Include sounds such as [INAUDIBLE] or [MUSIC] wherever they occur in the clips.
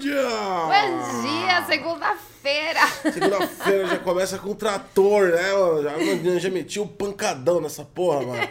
dia! Bom dia, segunda-feira! Segunda-feira já começa com trator, né? Já, já meti o pancadão nessa porra, mano. [LAUGHS]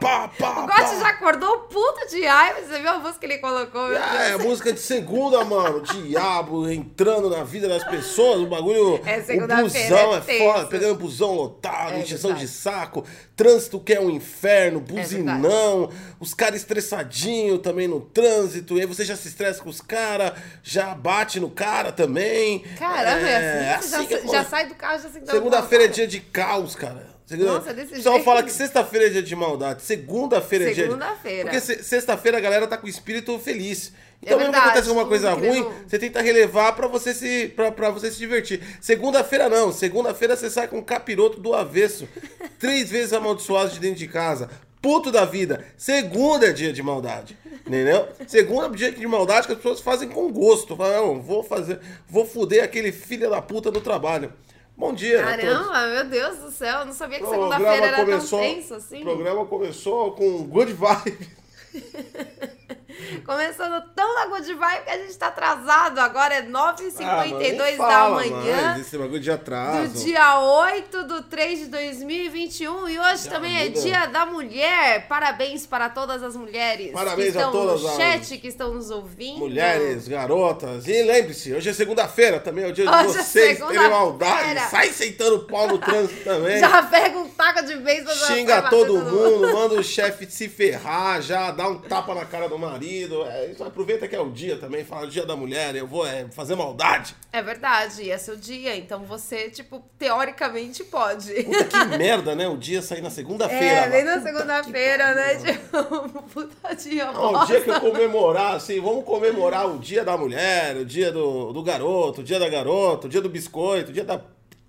Pá, pá, O Gotti já acordou puto de raiva. Você viu a música que ele colocou? é Deus? música de segunda, mano. Diabo entrando na vida das pessoas. O bagulho. É, segunda-feira busão é é, foda. Pegando busão lotado, É de saco. Trânsito que é um inferno. verdade. Buzinão. os caras estressadinhos também no trânsito. E aí você já se estressa com os caras. Já bate no cara também. Caramba, é assim? Você assim que já, é, já sai do carro já se dá Segunda-feira é dia de caos, cara. Nossa, desse O pessoal jeito? fala que sexta-feira é dia de maldade. Segunda-feira é dia de... Segunda-feira. Porque se- sexta-feira a galera tá com o espírito feliz. Então, mesmo que acontece alguma coisa ruim, você tenta relevar pra você se pra você se divertir. Segunda-feira não. Segunda-feira você sai com um capiroto do avesso. [LAUGHS] Três vezes amaldiçoado de dentro de casa. Puto da vida. Segunda é dia de maldade. Entendeu? Segunda é dia de maldade que as pessoas fazem com gosto. Falam, não, vou fazer, vou foder aquele filho da puta do trabalho. Bom dia. Caramba, meu Deus do céu. Eu não sabia que segunda-feira era começou, tão tenso assim. O programa começou com good vibe. [LAUGHS] [LAUGHS] Começando tão na good vibe que a gente tá atrasado. Agora é 9h52 Ah, da manhã. mais Esse bagulho de atraso. Do dia 8 do 3 de 2021 e hoje Já também é muda. dia da mulher. Parabéns para todas as mulheres Parabéns a todas no as chat, que estão nos ouvindo. Mulheres, garotas. E lembre-se, hoje é segunda-feira também, é o dia de Hoje é vocês terem segunda-feira. maldade. Sai sentando pau no trânsito também. [LAUGHS] Já pega um taco de já Xinga todo bater mundo, manda o chefe se ferrar, já dá um tapa na cara do marido. É, isso aproveita que é o dia também, fala dia da mulher, eu vou é, fazer maldade. É verdade, é seu dia, então você, tipo, teoricamente pode. Puta que [LAUGHS] merda, né? O dia sair na segunda-feira. É, bem na segunda-feira, né? Tipo, [LAUGHS] puta dia Não, o dia que eu comemorar, assim, vamos comemorar o dia da mulher, o dia do, do garoto, o dia da garota, o dia do biscoito, o dia da,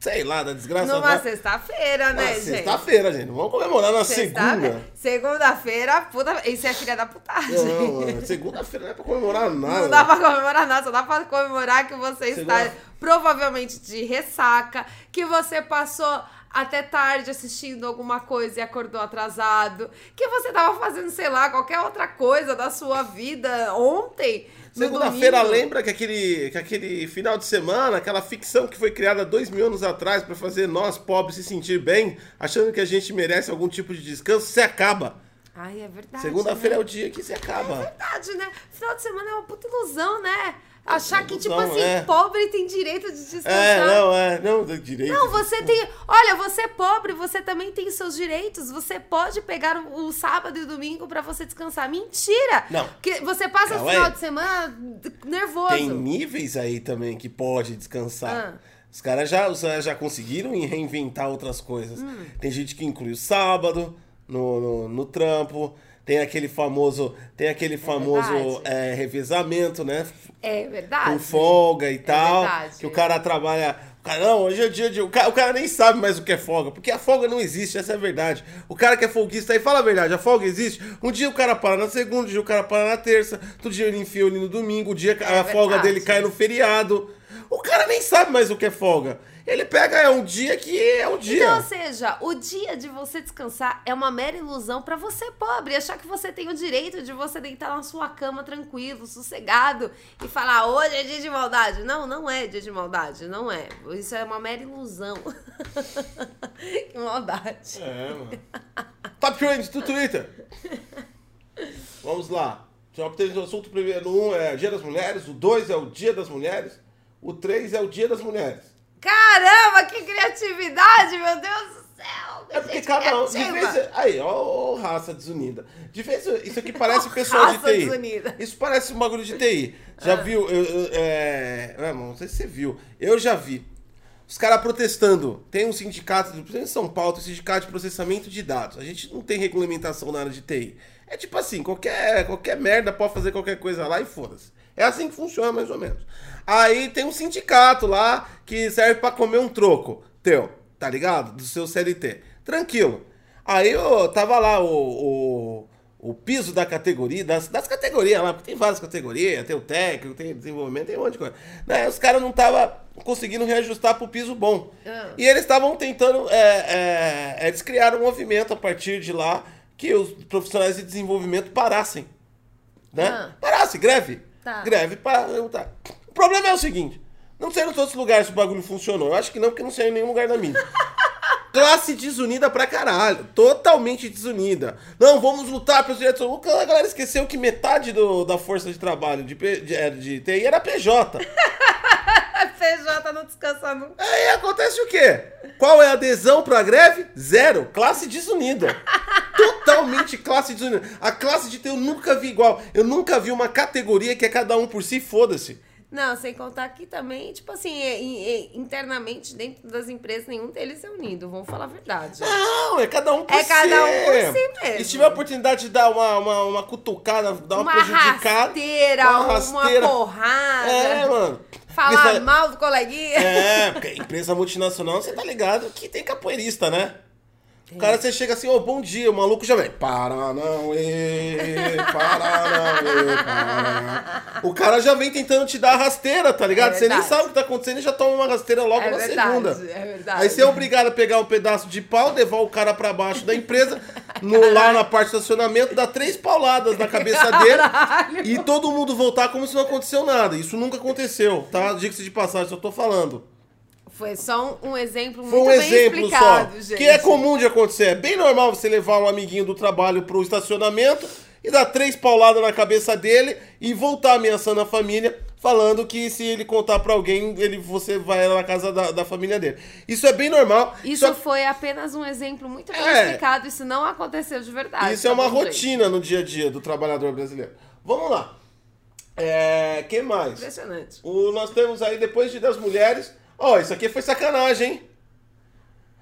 sei lá, da desgraça. Numa sexta-feira, né, gente? sexta-feira, gente. Não vamos comemorar na Sexta- segunda. Segunda-feira, puta. Isso é filha da putagem. Não, segunda-feira não é pra comemorar nada. Não dá pra comemorar nada, só dá pra comemorar que você está Segunda- provavelmente de ressaca, que você passou até tarde assistindo alguma coisa e acordou atrasado, que você tava fazendo, sei lá, qualquer outra coisa da sua vida ontem. Segunda-feira lembra que aquele, que aquele final de semana, aquela ficção que foi criada dois mil anos atrás pra fazer nós pobres se sentir bem, achando que a gente merece algum tipo de descanso, se acaba. Ai, é verdade. Segunda-feira né? é o dia que se É acaba. verdade, né? Final de semana é uma puta ilusão, né? Achar que, tipo assim, é. pobre tem direito de descansar. É, não, é, não, direito. Não, você tem. Olha, você é pobre, você também tem seus direitos. Você pode pegar o, o sábado e o domingo pra você descansar. Mentira! Não. Porque você passa o final aí. de semana nervoso. Tem níveis aí também que pode descansar. Ah. Os caras já, os já conseguiram reinventar outras coisas. Hum. Tem gente que inclui o sábado no, no, no trampo. Tem aquele famoso, tem aquele famoso verdade. é, revezamento, né? É verdade. Com folga e tal. verdade. Que o cara trabalha. O cara, não, hoje é dia de. O cara, o cara nem sabe mais o que é folga, porque a folga não existe, essa é a verdade. O cara que é folguista aí fala a verdade, a folga existe. Um dia o cara para na segunda, um dia o cara para na terça, outro dia ele enfia ali no domingo, o dia que a É folga verdade. dele cai no feriado. O cara nem sabe mais o que é folga. Ele pega, é um dia que é um dia. Então, ou seja, o dia de você descansar é uma mera ilusão pra você pobre, achar que você tem o direito de você deitar na sua cama tranquilo, sossegado e falar hoje é dia de maldade. Não, não é dia de maldade, não é. Isso é uma mera ilusão. [LAUGHS] que maldade. É, mano. Top Trends do Twitter. Vamos lá. Top Trends do assunto primeiro. O 1 um é Dia das Mulheres, o 2 é o Dia das Mulheres, o 3 é o Dia das Mulheres. Caramba, que criatividade, meu Deus do céu. É porque cada um. Vez, aí, ó, ó, raça desunida. De vez isso aqui [LAUGHS] parece pessoal de TI. desunida. Isso parece um bagulho de TI. Já viu? Eu, eu, é, não sei se você viu. Eu já vi. Os caras protestando. Tem um sindicato, em São Paulo, tem um sindicato de processamento de dados. A gente não tem regulamentação na área de TI. É tipo assim, qualquer, qualquer merda pode fazer qualquer coisa lá e foda-se. É assim que funciona, mais ou menos. Aí tem um sindicato lá que serve pra comer um troco teu, tá ligado? Do seu CLT. Tranquilo. Aí eu tava lá o, o, o piso da categoria, das, das categorias lá, porque tem várias categorias, tem o técnico, tem desenvolvimento, tem um monte de coisa. Né? Os caras não estavam conseguindo reajustar pro piso bom. Ah. E eles estavam tentando. É, é, eles criaram um movimento a partir de lá que os profissionais de desenvolvimento parassem. Né? Ah. Parasse, greve. Tá. Greve pra lutar. O problema é o seguinte: não sei nos outros lugares se o bagulho funcionou. Eu acho que não, porque não sei em nenhum lugar da mídia. [LAUGHS] Classe desunida pra caralho. Totalmente desunida. Não, vamos lutar pelos direitos humanos. A galera esqueceu que metade do- da força de trabalho de, de, é, de TI era PJ. [LAUGHS] PJ não descansa nunca. Aí acontece o quê? Qual é a adesão pra greve? Zero. Classe desunida. [LAUGHS] Totalmente classe desunida. A classe de TI eu nunca vi igual. Eu nunca vi uma categoria que é cada um por si, foda-se. Não, sem contar que também, tipo assim, é- é- internamente, dentro das empresas, nenhum deles é unido. Vamos falar a verdade. Não, é cada um por É si. cada um por si mesmo. E se tiver a oportunidade de dar uma, uma, uma cutucada, dar uma, uma prejudicada. rasteira, uma uma, rasteira. porrada. É, mano. Falar Empresa- mal do coleguinha. É, porque empresa multinacional, você tá ligado que tem capoeirista, né? O cara, você chega assim, ô, bom dia, o maluco já vem. Para não, ê, para não, ê, para. O cara já vem tentando te dar a rasteira, tá ligado? É você nem sabe o que tá acontecendo e já toma uma rasteira logo É na verdade, segunda. é verdade. Aí você é obrigado a pegar um pedaço de pau, levar o cara pra baixo da empresa, no, lá na parte do estacionamento, dar três pauladas na cabeça [LAUGHS] dele Caralho. e todo mundo voltar como se não aconteceu nada. Isso nunca aconteceu, tá? Diga-se de passagem, só tô falando. Foi só um, exemplo Foi muito um bem exemplo só. explicado, gente. Que é comum de acontecer. É bem normal você levar um amiguinho do trabalho pro estacionamento e dar três pauladas na cabeça dele e voltar ameaçando a família, falando que se ele contar pra alguém, ele, você vai na casa da, da família dele. Isso é bem normal. Isso só- foi apenas um exemplo muito bem É. explicado. Isso não aconteceu de verdade. Isso é tá uma rotina no dia a dia do trabalhador brasileiro. Vamos lá. É, quem mais? Impressionante. O, nós temos aí, depois de das mulheres. Ó, isso aqui foi sacanagem, hein?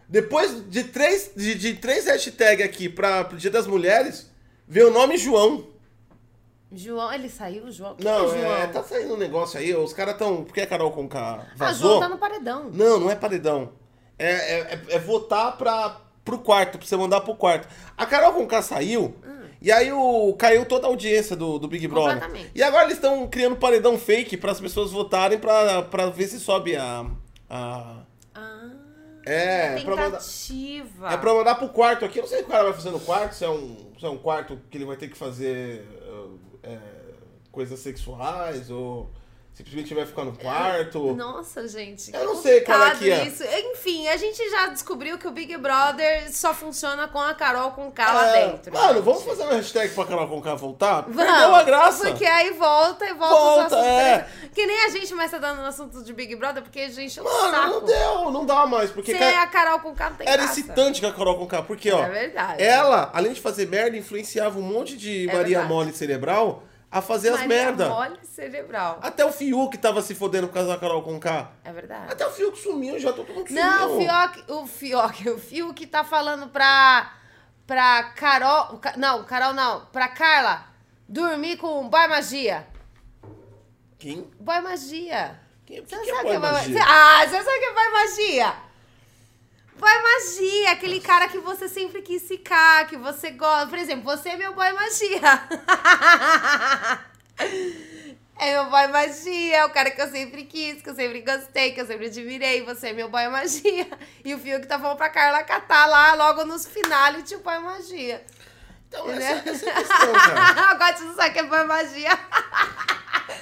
Depois de três, de, de três hashtags aqui para pro Dia das Mulheres, veio o nome João. João, ele saiu, João? Quem Não, é João? é, tá saindo um negócio aí, os caras tão. Por que a Carol com K Ah, vazou? João tá no paredão. Não, não é paredão. É, é, é- é votar pra, pro quarto, pra você mandar pro quarto. A Carol com K saiu, e aí o, caiu toda a audiência do, do Big Brother. E agora eles estão criando paredão fake para as pessoas votarem pra ver se sobe a. a Ah, é, pra mandar, tentativa. é pra mandar pro quarto aqui. Eu não sei o que o cara vai fazer no quarto, se é um, se é um quarto que ele vai ter que fazer é, coisas sexuais ou simplesmente vai ficar no quarto. Nossa, gente. Eu não sei qual é que é. Isso. Enfim, a gente já descobriu que o Big Brother só funciona com a Carol com K lá É, dentro. Mano, gente. vamos fazer uma hashtag pra Carol Conká voltar? Vamos, Perdeu a graça. Porque aí volta e volta, Volta, é. Que nem a gente mais tá dando no assunto de Big Brother, porque a gente é Mano, saco. não deu, não dá mais. Porque Você é a Carol com K, não tem era graça. excitante com a Carol Conká. Porque, ó, É verdade. ela, além de fazer merda, influenciava um monte de É Maria verdade. Mole cerebral a fazer as Maria merda. mole cerebral. Até o Fiuk tava se fodendo por causa da Carol Conká. É verdade. Até o Fiuk sumiu, já todo mundo sumiu. Não, o Fioc, o Fioc, o Fiuk tá falando pra, pra Carol, não, Carol não, pra Carla dormir com o Boy Magia. Quem? Boy Magia. Quem, Você que é sabe que é Boy Magia? Magia? Ah, você sabe que é Boy Magia? Boy Magia, aquele cara que você sempre quis ficar, que você gosta. Por exemplo, você é meu Boy Magia. [LAUGHS] É meu boy magia, é o cara que eu sempre quis, que eu sempre gostei, que eu sempre admirei. Você é meu boy magia. [LAUGHS] E o Fio que tá falando pra Carla catar lá logo nos finales de boy magia. Então, Ele essa, essa é a questão, [LAUGHS] cara. Agora você não sabe que é boy magia.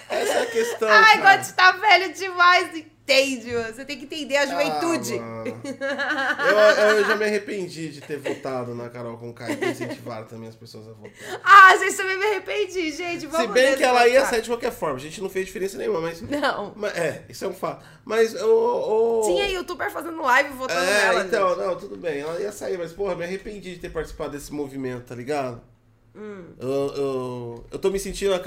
Essa é a questão, Ai. Gotti tá velho demais, entende? mano? Você tem que entender a juventude. Ah, eu, eu já me arrependi de ter votado na Carol Conká e ter incentivado também as pessoas a votar. Ah, gente, também me arrependi, gente. Vamos Se bem que ela ia sair de qualquer forma. A gente não fez diferença nenhuma, mas... Não. mas- é, isso é um fato. Mas o... o- Tinha youtuber fazendo live votando É, nela. então, gente. não, tudo bem. Ela ia sair, mas, porra, me arrependi de ter participado desse movimento, tá ligado? Hum. Eu, eu, eu tô me sentindo. a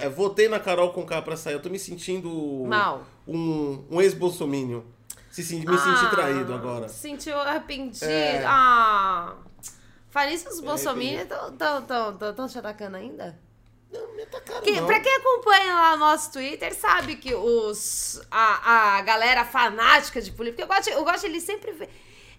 É, votei na Carol com K pra sair. Eu tô me sentindo. Mal. Um, um ex-bolsominion. Se, sen- me senti Ah, traído agora. Se sentiu arrependido. É. Ah. Fala isso, os Me bolsominions estão tão, tão, tão, tão te atacando ainda? Não, me atacaram, Que, não. pra quem acompanha lá o nosso Twitter, sabe que os, a, a galera fanática de política, eu gosto, eu gosto ele sempre vê.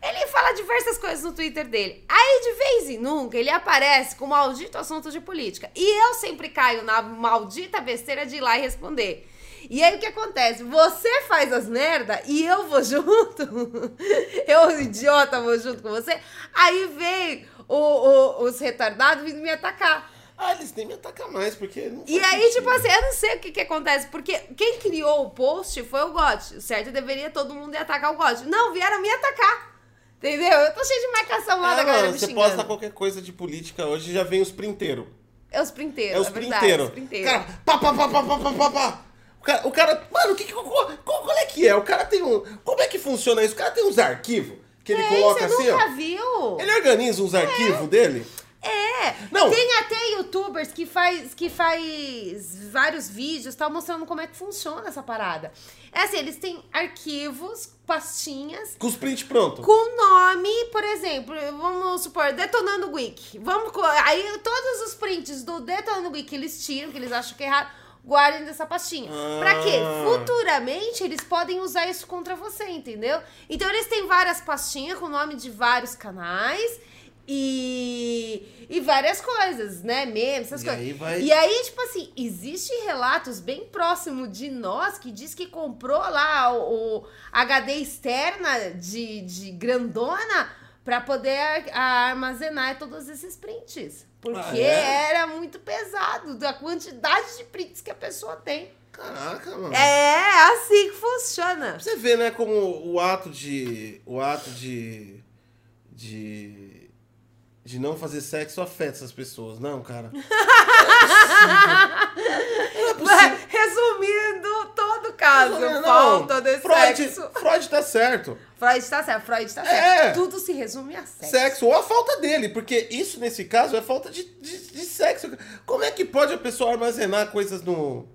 Ele fala diversas coisas no Twitter dele. Aí, de vez em nunca, ele aparece com maldito assunto de política. E eu sempre caio na maldita besteira de ir lá e responder. E aí o que acontece? Você faz as merda e eu vou junto. [LAUGHS] eu, idiota, vou junto com você. Aí vem o, o, os retardados vindo me atacar. Ah, eles nem me atacam mais, porque. e aí, sentido. tipo assim, eu não sei o que, que acontece, porque quem criou o post foi o God. certo? É deveria todo mundo ir atacar o God. Não, vieram me atacar. Entendeu? Eu tô cheio de marcação lá é, da galera. Mano, você posta qualquer coisa de política hoje já vem os printeiros. É os printeiros. É os é é printeiros. É printeiros. Cara, pá, pá, pá, pá, pá, pá, pá cara, o cara mano, que, que, qual, qual, qual é que é? O cara tem um. Como é que funciona isso? O cara tem uns arquivos que ele Tem, coloca você assim, nunca ó. viu? Ele organiza uns arquivos dele. É, Não. tem até youtubers que faz, que faz vários vídeos, tal, mostrando como é que funciona essa parada. É assim, eles têm arquivos, pastinhas, Com os print pronto. com nome, por exemplo, vamos supor, Detonando Wiki. Vamos, aí todos os prints do Detonando Wiki eles tiram, que eles acham que é errado, guardem dessa pastinha. Pra quê? Ah. Futuramente eles podem usar isso contra você, entendeu? Então eles têm várias pastinhas com nome de vários canais. E, e várias coisas, né? Memes, essas E coisas. aí vai- E aí, tipo assim, existem relatos bem próximo de nós que diz que comprou lá o, o HD externa de, de grandona pra poder ar- armazenar todos esses prints. Porque Ah, é? era muito pesado da quantidade de prints que a pessoa tem. Caraca, mano. É assim que funciona. Você vê, né, como o ato de. O ato de. De. De não fazer sexo afeta essas pessoas. Não, cara. [LAUGHS] Não é possível. Resumindo todo o caso, Não, falta de Freud, sexo. Freud tá certo. Freud tá certo, Freud tá É. certo. Tudo se resume a sexo. Sexo ou a falta dele, porque isso nesse caso é falta de, de, de sexo. Como é que pode a pessoa armazenar coisas no.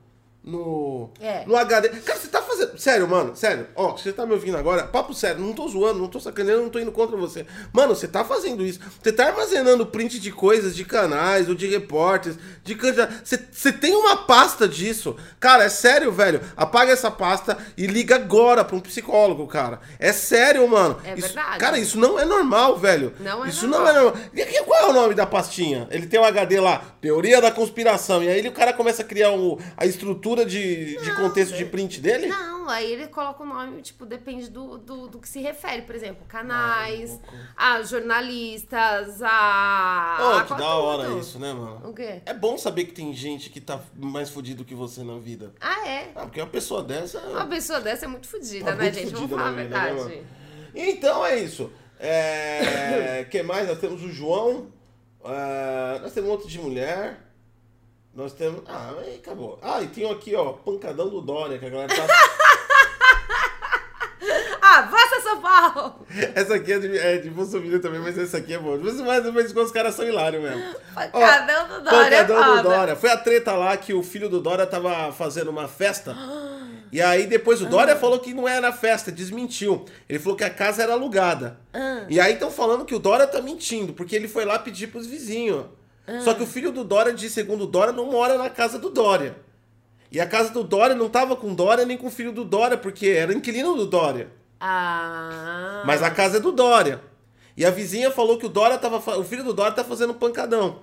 No. É. No HD. Cara, você tá fazendo. Sério, mano, sério. Ó, você tá me ouvindo agora? Papo sério, não tô zoando, não tô sacaneando, não tô indo contra você. Mano, você tá fazendo isso. Você tá armazenando print de coisas, de canais, ou de repórteres, de candidatos. Você, você tem uma pasta disso. Cara, é sério, velho. Apaga essa pasta e liga agora pra um psicólogo, cara. É sério, mano. É Isso- verdade. Cara, isso não é normal, velho. Não é isso normal. não é normal. E qual é o nome da pastinha? Ele tem um HD lá, Teoria da Conspiração. E aí o cara começa a criar o- a estrutura de, de contexto de print dele? Não, aí ele coloca o nome, tipo, depende do, do, do que se refere. Por exemplo, canais, louco. a jornalistas, a. Oh, a que da tudo. hora isso, né, mano? O quê? É bom saber que tem gente que tá mais fudido que você na vida. Ah, é. Ah, porque uma pessoa dessa. Uma pessoa dessa é muito fodida, Tá né, muito gente? Vamos fodida falar a na vida, né, verdade. Então é isso. É. [COUGHS] que mais? Nós temos o João. É, nós temos outro de mulher. Nós temos. Ah, aí acabou. Ah, e tem aqui, ó, pancadão do Dória, que a galera tá. [LAUGHS] Ah, Vossa São Paulo! essa aqui é de, é de Bolsonaro também, mas essa aqui é boa. Mas, mas, mas os caras são hilários mesmo. Pancadão do Dória é Pancadão do foda. Dória. Foi a treta lá que o filho do Dória tava fazendo uma festa. [GASPS] E aí depois o Dória falou que não era festa, desmentiu. Ele falou que a casa era alugada. Ah. E aí estão falando que o Dória tá mentindo, porque ele foi lá pedir pros vizinhos. Só que o filho do Dória, de segundo o Dória, não mora na casa do Dória. E a casa do Dória não tava com o Dória nem com o filho do Dória, porque era inquilino do Dória. Ah. Mas a casa é do Dória. E a vizinha falou que o Dória tava. O filho do Dória tá fazendo pancadão.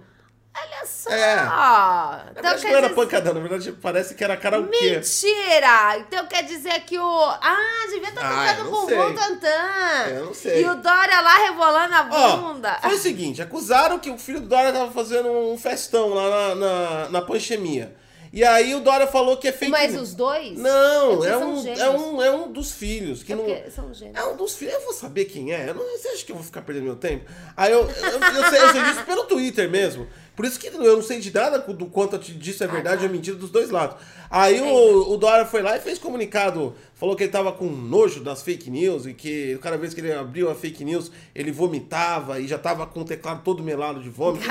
Olha só! É. Então, Na verdade, quer não era dizer- pancadão, na verdade parece que era karaokê. Mentira! Então quer dizer que o. Ah, devia estar Ah, tocando eu não bumbum tantã. Eu não sei. E o Dória lá rebolando a bunda. foi o seguinte, acusaram que o filho do Dória tava fazendo um festão lá na, na, na panchemia. E aí o Dória falou que é fake Mas news. os dois? Não, é são um, gêmeos. é, um, é um dos filhos. Que É não, são gêmeos. É um dos filhos. Eu vou saber quem é. Eu não, você acha que eu vou ficar perdendo meu tempo? Aí eu, eu, eu sei, eu sei disso pelo Twitter mesmo. Por isso que eu não sei de nada do quanto disso é verdade ou mentira dos dois lados. Aí o, o Dória foi lá e fez comunicado. Falou que ele tava com nojo das fake news e que cada vez que ele abriu a fake news, ele vomitava e já tava com o teclado todo melado de vômito.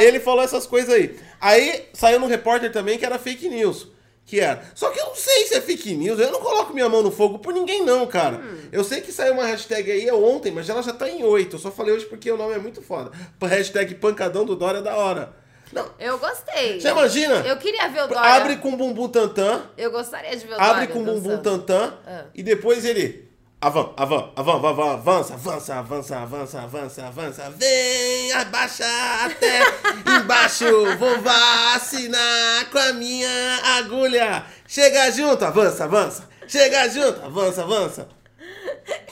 Ele falou essas coisas aí. Aí saiu no repórter também que era fake news. Que era. Só que eu não sei se é fake news. Eu não coloco minha mão no fogo por ninguém, não, cara. Eu sei que saiu uma hashtag aí é ontem, mas ela já tá em oito. Eu só falei hoje porque o nome é muito foda. Hashtag pancadão do Dória é da hora. Não. Eu gostei. Você imagina? Eu queria ver o Dória. Abre com bumbum tantã. Eu gostaria de ver o Abre Dória com bumbum tantã. Ah. E depois ele. Avan, avan, avan, avan, avança, avança, avança, avança, avança, avança. Vem, abaixa até embaixo. Vou vacinar com a minha agulha. Chega junto, avança, avança. Chega junto, avança, avança.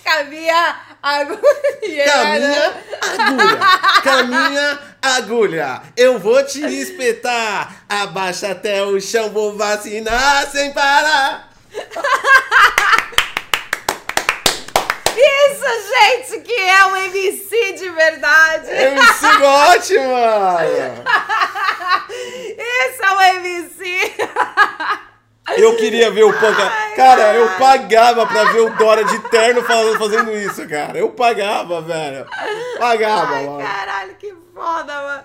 Com a minha Agulha. Caminha, agulha. Caminha, agulha. Eu vou te espetar. Abaixa até o chão, vou vacinar sem parar. [LAUGHS] Isso, gente, que é um MC de verdade. MC mano. Isso é um MC. [LAUGHS] [LAUGHS] Eu queria ver o Panca. Cara, eu pagava pra ver o Dora de terno fazendo, isso, cara. Eu pagava, velho. Pagava, Ai, mano. caralho, que foda, mano.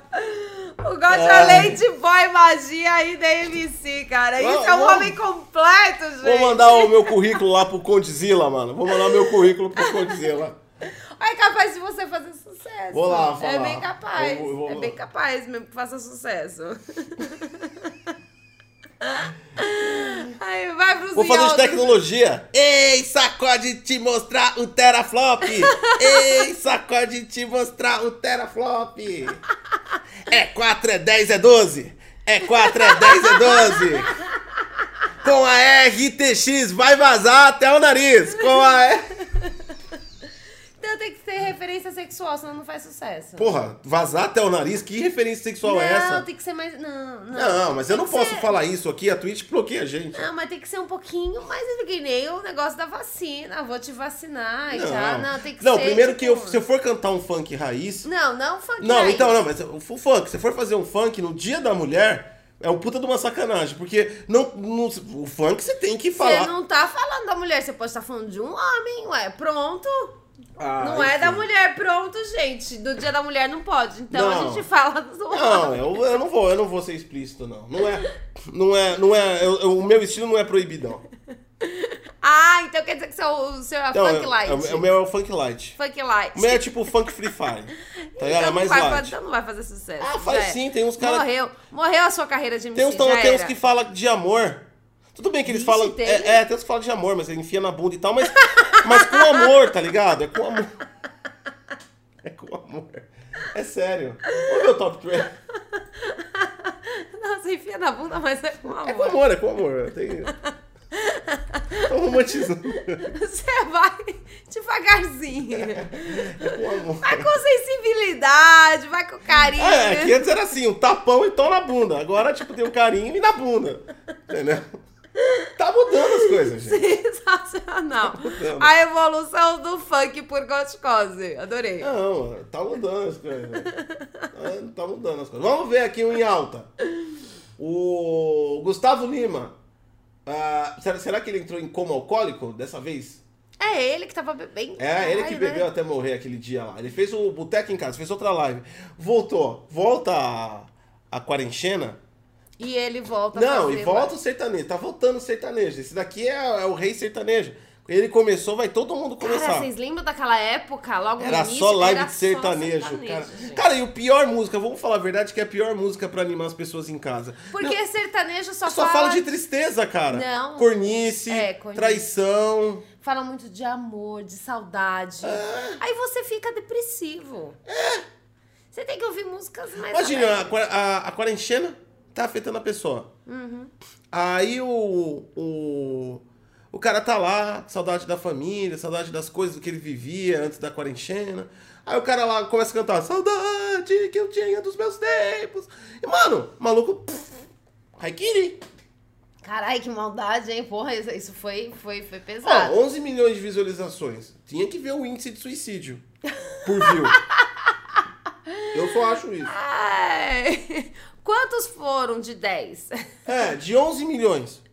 O God Ai. além de boy magia ainda é MC, cara. Isso é um homem completo, gente. Vou mandar o meu currículo lá pro Condzilla, mano. Vou mandar meu currículo pro Condzilla. É capaz de você fazer sucesso. Vou lá É falar. bem capaz. Vou- vou- É bem capaz mesmo que faça sucesso. [LAUGHS] Aí vai pros Vou fazer de tecnologia. Ei, sacode te mostrar o teraflop. [LAUGHS] Ei, sacode te mostrar o teraflop. É 4, é 10, é 12. É 4, é 10, é 12. Com a RTX vai vazar até o nariz. Com a R... Então tem que ter referência sexual, senão não faz sucesso. Porra, vazar até o nariz? Que referência sexual não, é essa? tem que ser mais. Não, não. Não, mas eu Tem não que posso ser- falar isso aqui. A Twitch bloqueia a gente. Não, mas tem que ser um pouquinho mais que nem o negócio da vacina. Vou te vacinar e já. Não, tem que não ser. primeiro que eu, tipo- se eu for cantar um funk raiz, Não, não funk Não, raiz. então não, mas o funk, se for fazer um funk no dia da mulher, é um puta de uma sacanagem, porque não, não- o funk você tem que Você falar. não tá falando da mulher, você pode estar falando de um homem, ué, pronto. Ah, não é da mulher, pronto, gente. Do dia da mulher não pode. Então a Não. gente fala do Não, homem. eu, eu não vou, eu não vou ser explícito não. Não é, não é, não é, eu- eu- o meu estilo não é proibidão. [LAUGHS] Ah, então quer dizer que seu, o seu é Então, funk é- light. é- o meu é o funk light. Funk light. O meu é tipo funk free fire. [LAUGHS] Tá ligado? então, É mais não vai, light. então não vai fazer sucesso. Ah, faz é. sim, tem uns caras- Morreu. Morreu a sua carreira de MC, Tem uns, tem uns era. que falam de amor. Tudo bem que eles Vixe, falam. É, é, tem uns que falam de amor, mas ele enfia na bunda e tal, mas, mas com amor, tá ligado? É com amor. É com amor. É sério. Ver o top 3. Não, você enfia na bunda, mas é com amor. É com amor, é com amor. Tem... Tô romantizando. Você vai devagarzinho. É com amor. Vai com sensibilidade, vai com carinho. É, que antes era assim, um tapão e tom na bunda. Agora, tipo, tem um carinho e na bunda. Entendeu? Tá mudando as coisas, gente. [LAUGHS] Sensacional. mudando. A evolução do funk por Gotkose. Adorei. Não, tá mudando as coisas. Tá, tá mudando as coisas. Vamos ver aqui um em alta. O Gustavo Lima. ah, será, será que ele entrou em coma alcoólico dessa vez? É ele que tava bebendo. É, ele que né? bebeu até morrer aquele dia lá. Ele fez o Boteco em casa, fez outra live. Voltou. Volta a, a quarentena. E ele volta Não, e volta o sertanejo. Tá voltando o sertanejo. Esse daqui é, é o rei sertanejo. Ele começou, vai todo mundo começar. Cara, vocês lembram daquela época, logo Era no início? só live era de sertanejo, só sertanejo, cara. gente. Cara, e o pior música, vamos falar a verdade, que é a pior música pra animar as pessoas em casa. Porque Não, sertanejo só, só fala de tristeza, cara. Não. Cornice, É, cornice. traição. Fala muito de amor, de saudade. É. Aí você fica depressivo. Você tem que ouvir músicas mais Imagina, a, a, a quarentena tá afetando a pessoa. Uhum. Aí o, o. O cara tá lá, saudade da família, saudade das coisas que ele vivia antes da quarentena. Aí o cara lá começa a cantar, saudade que eu tinha dos meus tempos. E, mano, o maluco. pff, Haikiri. Caralho, que maldade, hein? Porra, isso- foi, foi, foi Ó, pesado. 11 milhões de visualizações. Tinha que ver o índice de suicídio por view. [LAUGHS] Eu só acho isso. Ai. Quantos foram de 10? É, de 11 milhões.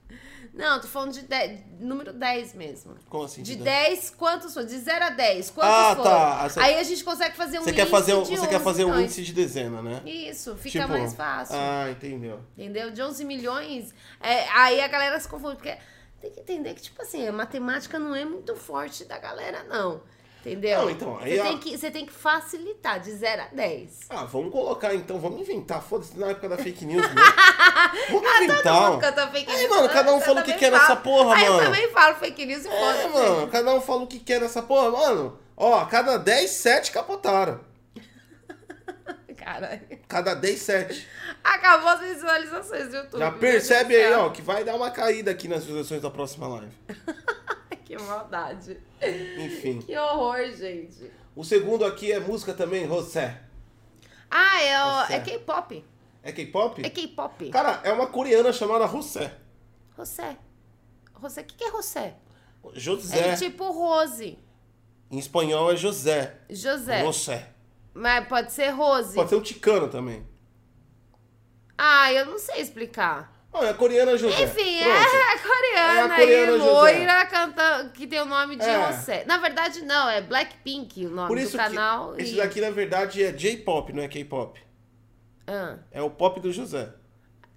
Não, tô falando de 10, número 10 mesmo. Como assim? De de 10, quantos foram? De 0 a 10, quantos Ah, foram? tá. Ah, cê- Aí a gente consegue fazer um Você quer índice fazer, um- de você quer 11 fazer um índice de dezena, né? Isso, fica Tipo, mais fácil. Ah, entendeu. Entendeu? De 11 milhões, é, aí a galera se confunde, porque tem que entender que, tipo assim, a matemática não é muito forte da galera, não. Entendeu? Não, então, aí você, a- tem que, você tem que facilitar de 0 a 10. Ah, vamos colocar então, vamos inventar. Foda-se na época da fake news, né? [LAUGHS] Vamos Todo inventar. mundo canta fake Aí, news. mano, cada um fala o que quer nessa falo. porra, Aí mano. eu também falo fake news e É, foda-se. mano, cada um fala o que quer nessa porra. Mano, ó, cada 10, 7 capotaram. [LAUGHS] Caralho. Cada 10, 7. Acabou as visualizações do YouTube. Já percebe aí, ó, que vai dar uma caída aqui nas visualizações da próxima live. [LAUGHS] que maldade. Enfim. Que horror, gente. O segundo aqui é música também, José. Ah, é, o- é K-pop. É K-pop? É K-pop. Cara, é uma coreana chamada José. José. José, o que, que é José? José. É tipo Rose. Em espanhol é José. José. José. Mas pode ser Rose. Pode ser um ticano também. Ah, eu não sei explicar. Não, é coreana José. Enfim, Pronto. é a coreana, É a coreana José. loira canta, que tem o nome de É. José. Na verdade, não, é Blackpink o nome Por do isso canal. que esse e- daqui, na verdade, é J-pop, não é K-pop. Ah. É o pop do José.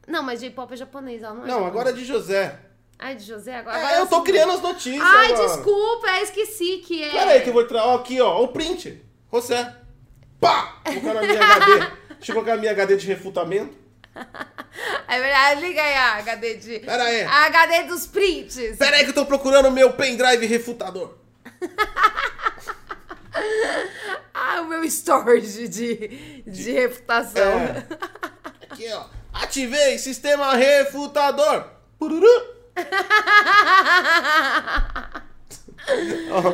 Não, mas J-pop é japonês, ela não é Não, japonesa. agora é de José. Ai, de José, agora. É, agora eu tô sim. criando as notícias Ai, agora. desculpa, eu esqueci que é. Pera aí que eu vou entrar. Ó, aqui, ó. O print. José. Pá! Vou colocar na minha HD. Deixa eu colocar a minha HD de refutamento. É verdade, liga aí a HD de. Pera aí. A HD dos prints. Pera aí que eu tô procurando o meu pendrive refutador. [LAUGHS] Ah, o meu storage de, de reputação. É. Aqui, ó. Ativei sistema refutador. Pururu. [LAUGHS] Ó,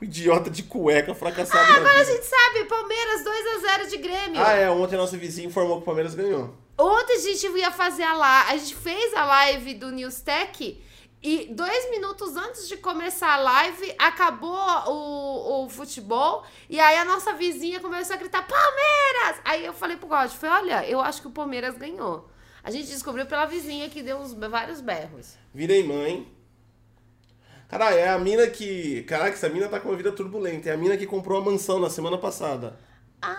o idiota de cueca fracassado Ah, agora a vida. gente sabe, Palmeiras 2x0 de Grêmio. Ah, é. Ontem a nossa vizinha informou que o Palmeiras ganhou. Ontem a gente ia fazer a live, a gente fez a live do News Tech e dois minutos antes de começar a live, acabou o, o futebol e aí a nossa vizinha começou a gritar Palmeiras! Aí eu falei pro Godfrey, olha, eu acho que o Palmeiras ganhou. A gente descobriu pela vizinha que deu uns, vários berros. Virei mãe. Caralho, é a mina que. Caraca, essa mina tá com uma vida turbulenta. É a mina que comprou a mansão na semana passada. Ah,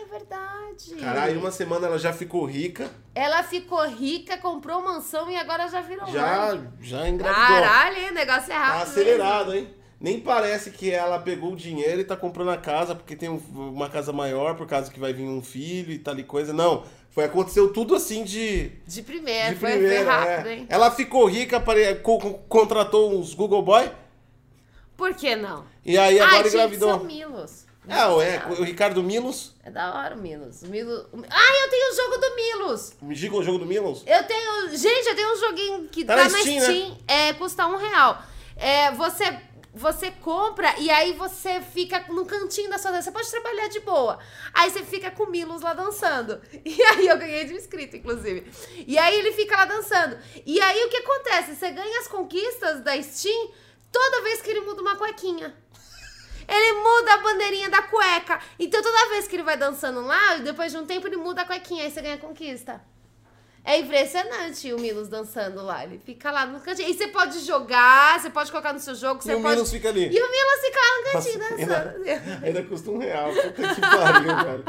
é verdade. Caralho, uma semana ela já ficou rica. Ela ficou rica, comprou mansão e agora já virou Já, mãe. já engravidou. Caralho, o negócio é rápido. Tá acelerado, hein? Nem parece que ela pegou o dinheiro e tá comprando a casa porque tem um- uma casa maior, por causa que vai vir um filho e tal e coisa. Não, foi aconteceu tudo assim de, De primeira, de foi, foi primeira. rápido, é. hein? Ela ficou rica, pare- co- co- contratou uns Google Boy Por que não? e aí Ai, agora gente, engravidou. são Milos. É, o- é, Milos o Ricardo Milos. É da hora o Milos. O Milos... Ah, eu tenho o jogo do Milos. Me diga o jogo do Milos. Eu tenho... Gente, eu tenho um joguinho que Tá tá, na na Steam, Steam. né? É, custa um real. É, você... Você compra e aí você fica no cantinho da sua dança. Você pode trabalhar de boa. Aí você fica com o Milos lá dançando. [LAUGHS] E aí eu ganhei de um inscrito, inclusive. E aí ele fica lá dançando. E aí o que acontece? Você ganha as conquistas da Steam toda vez que ele muda uma cuequinha. Ele muda a bandeirinha da cueca. Então toda vez que ele vai dançando lá, depois de um tempo ele muda a cuequinha, aí você ganha conquista. É impressionante o Milos dançando lá. Ele fica lá no cantinho. E você pode jogar, você pode colocar no seu jogo, você E o pode. Milos fica ali. E o Milos fica lá no cantinho Nossa, dançando. ainda, [LAUGHS] ainda custa um real. Puta que pariu, cara.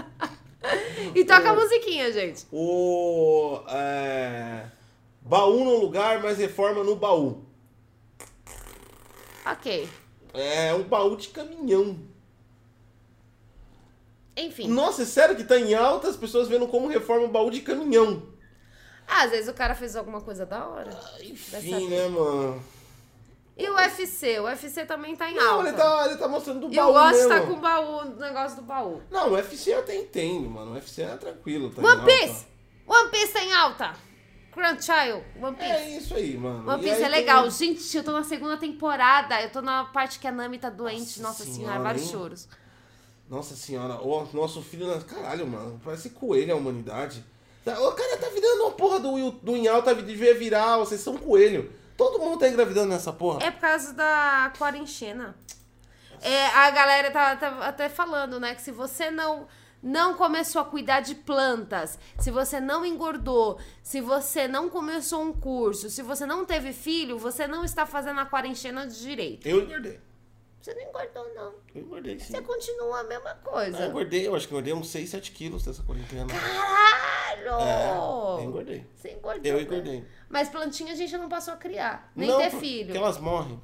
E toca a musiquinha, gente. O. É, baú no lugar, mas reforma no baú. Ok. É um baú de caminhão. Enfim. Nossa, é sério que tá em alta as pessoas vendo como reforma um baú de caminhão. Ah, às vezes o cara fez alguma coisa da hora. Enfim, né, mano? E o UFC? O UFC também tá em Não, alta. ele tá, ele tá mostrando do E o baú Gosto mesmo. tá com o baú, o negócio do baú. Não, o UFC eu até entendo, mano. O UFC é tranquilo. Tá em One. Piece! One Piece tá em alta! Crunchild, One Piece. É isso aí, mano. One Piece é tem- legal. Gente, eu tô na segunda temporada. Eu tô na parte que a Nami tá doente. Nossa Nossa, senhora, senhora, vários hein? choros. Nossa senhora, o nosso filho. Caralho, mano. Parece coelho a humanidade. Tá- O cara tá virando uma porra do, do Inhal, tá, devia virar. Vocês são coelho. Todo mundo tá engravidando nessa porra. É por causa da quarentena. É, a galera tá, tá até falando, né? Que se você não não começou a cuidar de plantas, se você não engordou, se você não começou um curso, se você não teve filho, você não está fazendo a quarentena de direito. Eu engordei. Você não engordou, não. Eu engordei, sim. Você continua a mesma coisa. eu engordei, eu acho que eu engordei uns 6, 7 quilos dessa quarentena. Caralho! É, eu engordei. Você engordou. Eu né? engordei. Mas plantinha a gente não passou a criar. Nem Não, ter porque filho. elas morrem.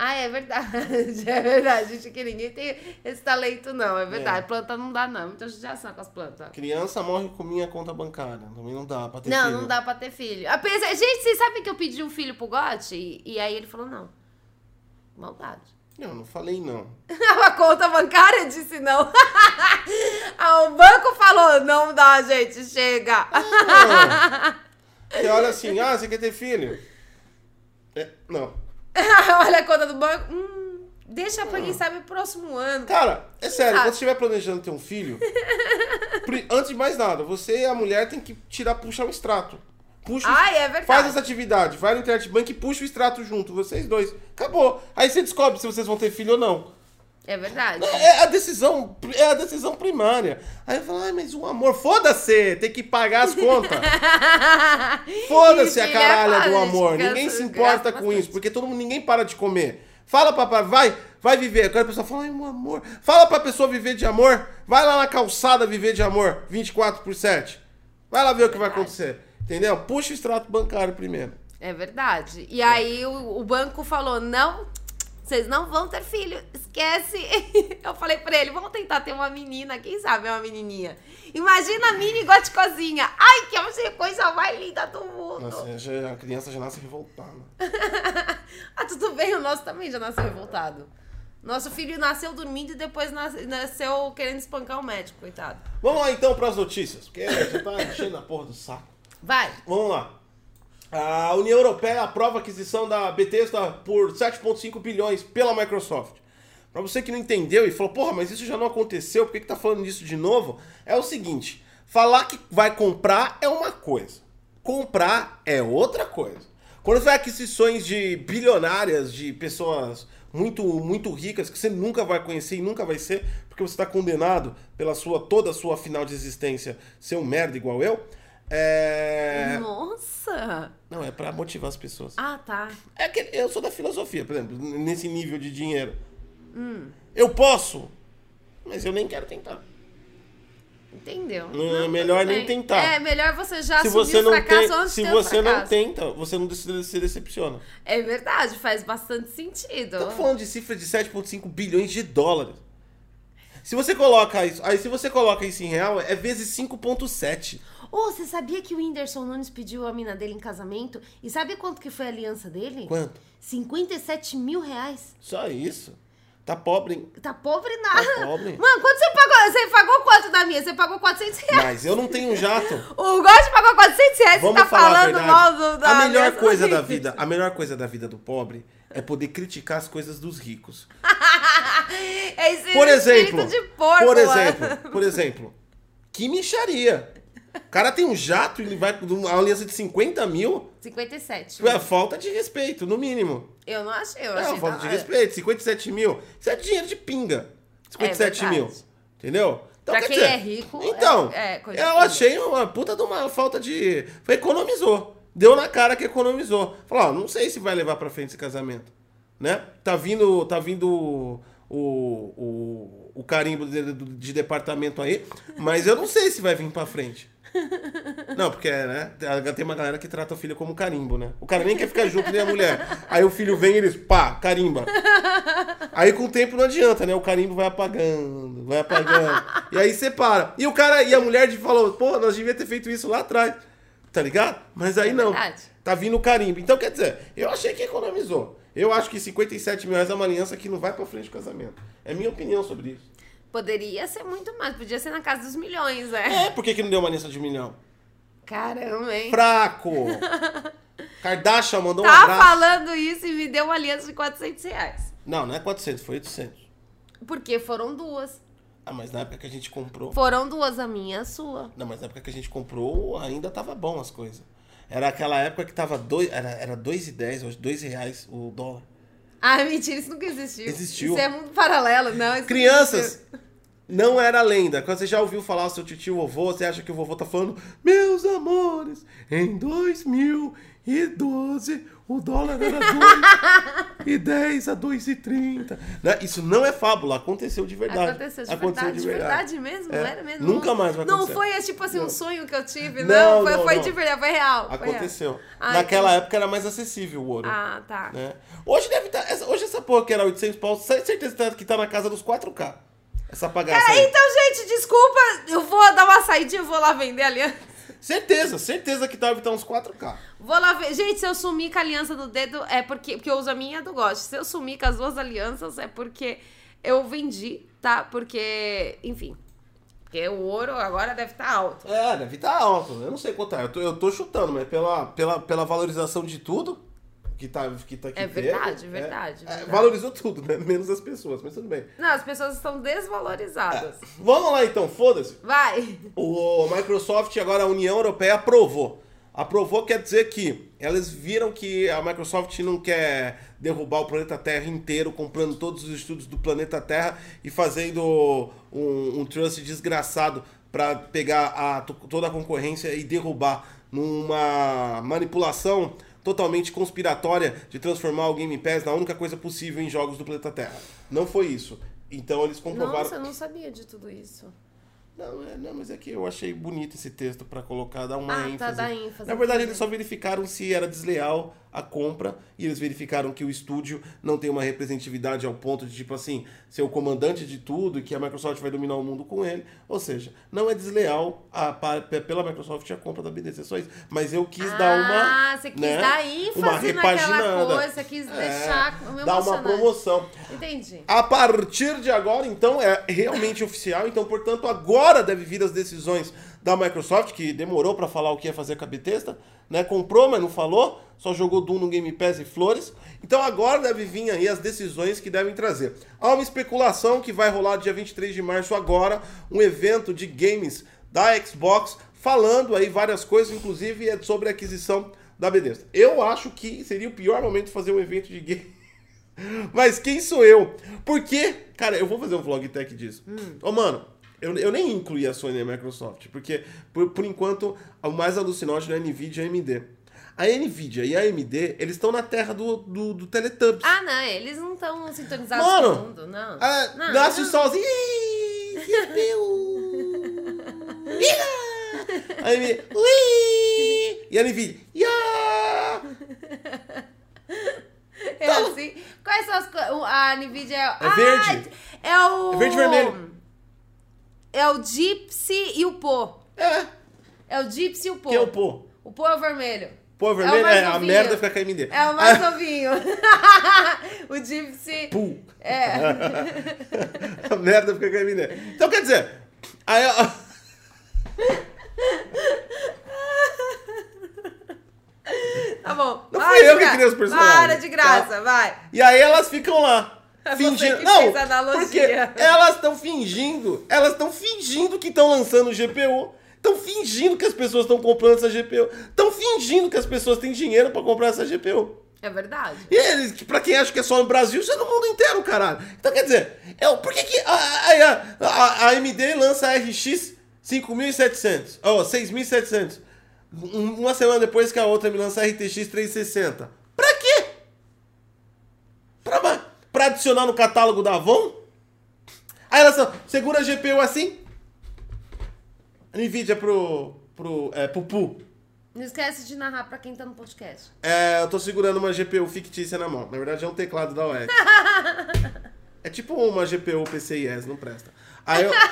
Ah, é verdade. [LAUGHS] É verdade, gente. Que ninguém tem esse talento, não. É verdade. É. Planta não dá, não. Muita judiação com as plantas. Criança morre com minha conta bancária. Também não dá pra ter Não, filho. não dá pra ter filho. Apesar, gente, vocês sabem que eu pedi um filho pro Gotti? E, e aí ele falou não. Maldade. Não, não falei não. [LAUGHS] A conta bancária disse não. [LAUGHS] Ah, o banco falou, não dá, gente, chega. Não. Você olha assim, ah, você quer ter filho? É, não. [LAUGHS] Olha a conta do banco. Hum, deixa pra quem sabe o próximo ano. Cara, é sério, sabe? quando você estiver planejando ter um filho, [LAUGHS] antes de mais nada, você e a mulher tem que tirar, puxar um extrato. Puxa, o- Ai, é verdade. Faz essa atividade, vai no internet bank e puxa o extrato junto, vocês dois. Acabou. Aí você descobre se vocês vão ter filho ou não. É verdade. É a decisão, é a decisão primária. Aí eu falo, ai, mas o amor, foda-se, tem que pagar as contas. [LAUGHS] Foda-se a é caralha do amor. Ninguém se importa com bastante. isso, porque todo mundo, ninguém para de comer. Fala pra, vai, vai viver. Agora a pessoa fala, ai, o amor. Fala pra pessoa viver de amor. Vai lá na calçada viver de amor, 24 por 7. Vai lá ver o que vai acontecer. Entendeu? Puxa o extrato bancário primeiro. É verdade. E aí o, o banco falou: não, vocês não vão ter filho, esquece. [LAUGHS] Eu falei pra ele: vamos tentar ter uma menina, quem sabe é uma menininha. Imagina a mini goticozinha. Ai, que é a coisa mais linda do mundo. Nossa, a criança já nasce revoltada. [LAUGHS] Ah, tudo bem, o nosso também já nasceu revoltado. Nosso filho nasceu dormindo e depois nas- nasceu querendo espancar o médico, coitado. Vamos lá então pras notícias, porque já tá enchendo a porra do saco. Vai. Vamos lá. A União Europeia aprova a aquisição da Bethesda por 7,5 bilhões pela Microsoft. Pra você que não entendeu e falou, porra, mas isso já não aconteceu, por que, que tá falando disso de novo? É o seguinte: falar que vai comprar é uma coisa, comprar é outra coisa. Quando vai aquisições de bilionárias, de pessoas muito, muito ricas, que você nunca vai conhecer e nunca vai ser, porque você está condenado pela sua toda a sua final de existência ser um merda igual eu. É... Nossa! Não, é pra motivar as pessoas. Ah, tá. É que eu sou da filosofia, por exemplo, nesse nível de dinheiro. Eu posso, mas eu nem quero tentar. Entendeu? Não, é Não, melhor tudo nem tentar. É, melhor você já se você não fracasso tem, antes se você não fracasso. tenta, você não se se decepciona. É verdade, faz bastante sentido. Tô falando de cifra de 7,5 bilhões de dólares. Se você coloca isso, aí se você coloca isso em real, é vezes 5,7. Ô, você sabia que o Whindersson Nunes pediu a mina dele em casamento? E sabe quanto que foi a aliança dele? Quanto? 57 mil reais. Só isso. Tá pobre, hein? Tá pobre nada. Tá pobre. Mano, quanto você pagou? Você pagou quanto da minha? Você pagou 400 reais. Mas eu não tenho jato. [LAUGHS] O Gosto pagou 400 reais. Vamos você tá falar a falando verdade. mal do, a melhor coisa da vida, a melhor coisa da vida do pobre é poder criticar as coisas dos ricos. É [LAUGHS] esse Por exemplo, de porco, por mano. exemplo, por exemplo, que micharia. O cara tem um jato e ele vai com uma aliança de 50 mil. 57. É falta de respeito, no mínimo. Eu não achei, eu É achei uma falta de respeito. 57 mil. Isso é dinheiro de pinga. 57 É mil. Entendeu? Então, Pra quem dizer, é rico, Então, é- é eu achei uma puta de uma falta de. Foi, economizou. Deu na cara que economizou. Falou, ó, não sei se vai levar pra frente esse casamento. Né? Tá vindo, tá vindo o, o, o carimbo de, de departamento aí, mas eu não sei se vai vir pra frente. Não, porque, né? Tem uma galera que trata o filho como carimbo, né? O cara nem quer ficar junto, nem a mulher. Aí o filho vem e eles, pá, carimba. Aí com o tempo não adianta, né? O carimbo vai apagando, vai apagando. E aí separa. E o cara, e a mulher de- falou, pô, nós devíamos ter feito isso lá atrás. Tá ligado? Mas aí É não. Tá vindo o carimbo. Então, quer dizer, eu achei que economizou. Eu acho que 57 mil reais é uma aliança que não vai pra frente do casamento. É minha opinião sobre isso. Poderia ser muito mais, podia ser na casa dos milhões, né? É, por que, que não deu uma aliança de um milhão? Caramba, hein? Fraco! [LAUGHS] Kardashian mandou um Tá abraço. falando isso e me deu uma aliança de 400 reais. Não, não é 400, foi 800. Porque foram duas. Ah, mas na época que a gente comprou. Foram duas, a minha e a sua. Não, mas na época que a gente comprou, ainda tava bom as coisas. Era aquela época que tava dois, era, era 2,10, hoje 2 reais o dólar. Ah, mentira, isso nunca existiu. Existiu. Isso é mundo paralelo, não. Crianças, não era lenda. Quando você já ouviu falar o seu tio vovô, você acha que o vovô tá falando, meus amores, em 2012 o dólar era 2,10 [LAUGHS] a 2,30. Né? Isso não é fábula, aconteceu de verdade. Aconteceu de verdade, de verdade mesmo, É. era mesmo. Nunca Não- mais vai Não acontecer. foi é, tipo assim um Não. sonho que eu tive, Não, não. Foi, não, foi não. de verdade, foi real. foi real. Aconteceu. Ah, Naquela entendi. época era mais acessível o ouro. Ah, tá. né? Hoje deve estar. essa, hoje essa porra que era 800 pau, certeza que tá- que tá na casa dos 4K. Essa pagaça aí. então, gente, desculpa. Eu vou dar uma saidinha, eu vou lá vender a aliança. Certeza, certeza que deve estar uns 4K. Vou lá ver. Gente, se eu sumir com a aliança do dedo, é porque, porque eu uso a minha e a do Gosto. Se eu sumir com as duas alianças, é porque eu vendi, tá? Porque, enfim. Porque o ouro agora deve estar alto. É, deve estar alto. Eu não sei quanto é. Eu tô, eu tô chutando, mas pela, pela, pela valorização de tudo, que tá que tá que É verdade, é, verdade, é, verdade. valorizou tudo, né? [LAUGHS] Menos as pessoas, mas tudo bem. Não, as pessoas estão desvalorizadas. Vamos lá então, foda-se. Vai. O Microsoft, agora a União Europeia aprovou. Aprovou quer dizer que elas viram que a Microsoft não quer derrubar o planeta Terra inteiro, comprando todos os estudos do planeta Terra e fazendo um, um trust desgraçado para pegar a, toda a concorrência e derrubar numa manipulação totalmente conspiratória de transformar o Game Pass na única coisa possível em jogos do planeta Terra. Não foi isso. Então eles comprovaram. Nossa, eu não sabia de tudo isso. Não, é, não, mas é que eu achei bonito esse texto pra colocar, dar uma Ah, tá, ênfase. dá ênfase, Na verdade, eles só verificaram se era desleal a compra e eles verificaram que o estúdio não tem uma representatividade ao ponto de, tipo assim, ser o comandante de tudo e que a Microsoft vai dominar o mundo com ele. Ou seja, não é desleal a, pa- pela Microsoft a compra da BDC, só isso. Mas eu quis dar uma. Ah, você quis né, dar ênfase uma naquela repaginada. coisa, você quis É, deixar dar uma promoção. Entendi. A partir de agora, então, é realmente oficial. Então, portanto, agora deve vir as decisões da Microsoft, que demorou para falar o que ia fazer com a Bethesda, né? Comprou, mas não falou, só jogou Doom no Game Pass e flores. Então, agora deve vir aí as decisões que devem trazer. Há uma especulação que vai rolar dia 23 de março agora, um evento de games da Xbox, falando aí várias coisas, inclusive é sobre a aquisição da Bethesda. Eu acho que seria o pior momento fazer um evento de game [LAUGHS] mas quem sou eu? Porque, cara, eu vou fazer um vlog tech disso. Ô, mano, eu, eu nem incluí a Sony e a Microsoft, porque, por, por enquanto, o mais alucinógeno é a NVIDIA e a AMD. A NVIDIA e a AMD, eles estão na terra do, do, do Teletubbies. Ah, não, eles não estão sintonizados Mano, com o mundo, não. Ah, não, nasce não. o solzinho. [LAUGHS] A AMD. Ui. E a NVIDIA. Ya. É assim. Quais são as coisas? A Nvidia é. É verde. É o. É verde e vermelho. É o Gypsy e o Pô. É, É o Gypsy e o Pô. que é o pô. O Pô é o vermelho. Pô É vermelho, o mais é, a merda fica a AMD. É o mais [LAUGHS] novinho. [LAUGHS] o Gypsy. Pô. É. [LAUGHS] a merda fica a AMD. Então, quer dizer, aí, Tá bom. Não fui eu que criei os personagens, Para de graça, vai. e aí elas ficam lá. É Fingindo. Não, porque elas estão fingindo, elas estão fingindo que estão lançando GPU. Estão fingindo que as pessoas estão comprando essa GPU. Estão fingindo que as pessoas têm dinheiro pra comprar essa GPU. É verdade. E eles, pra quem acha que é só no Brasil, isso é no mundo inteiro, caralho. Então quer dizer, é, por que, que a, a, a, a AMD lança a RX 5700? Ó, 6700. Um- Uma semana depois que a outra me lança a RTX 360. Pra quê? Pra, pra adicionar no catálogo da Avon? Aí elas só, segura a GPU assim. NVIDIA pro, pro, é, pro Pu. Não esquece de narrar pra quem tá no podcast. É, eu tô segurando uma GPU fictícia na mão. Na verdade é um teclado da UX. [LAUGHS] é tipo uma GPU PCIe, não presta. Aí eu. [LAUGHS]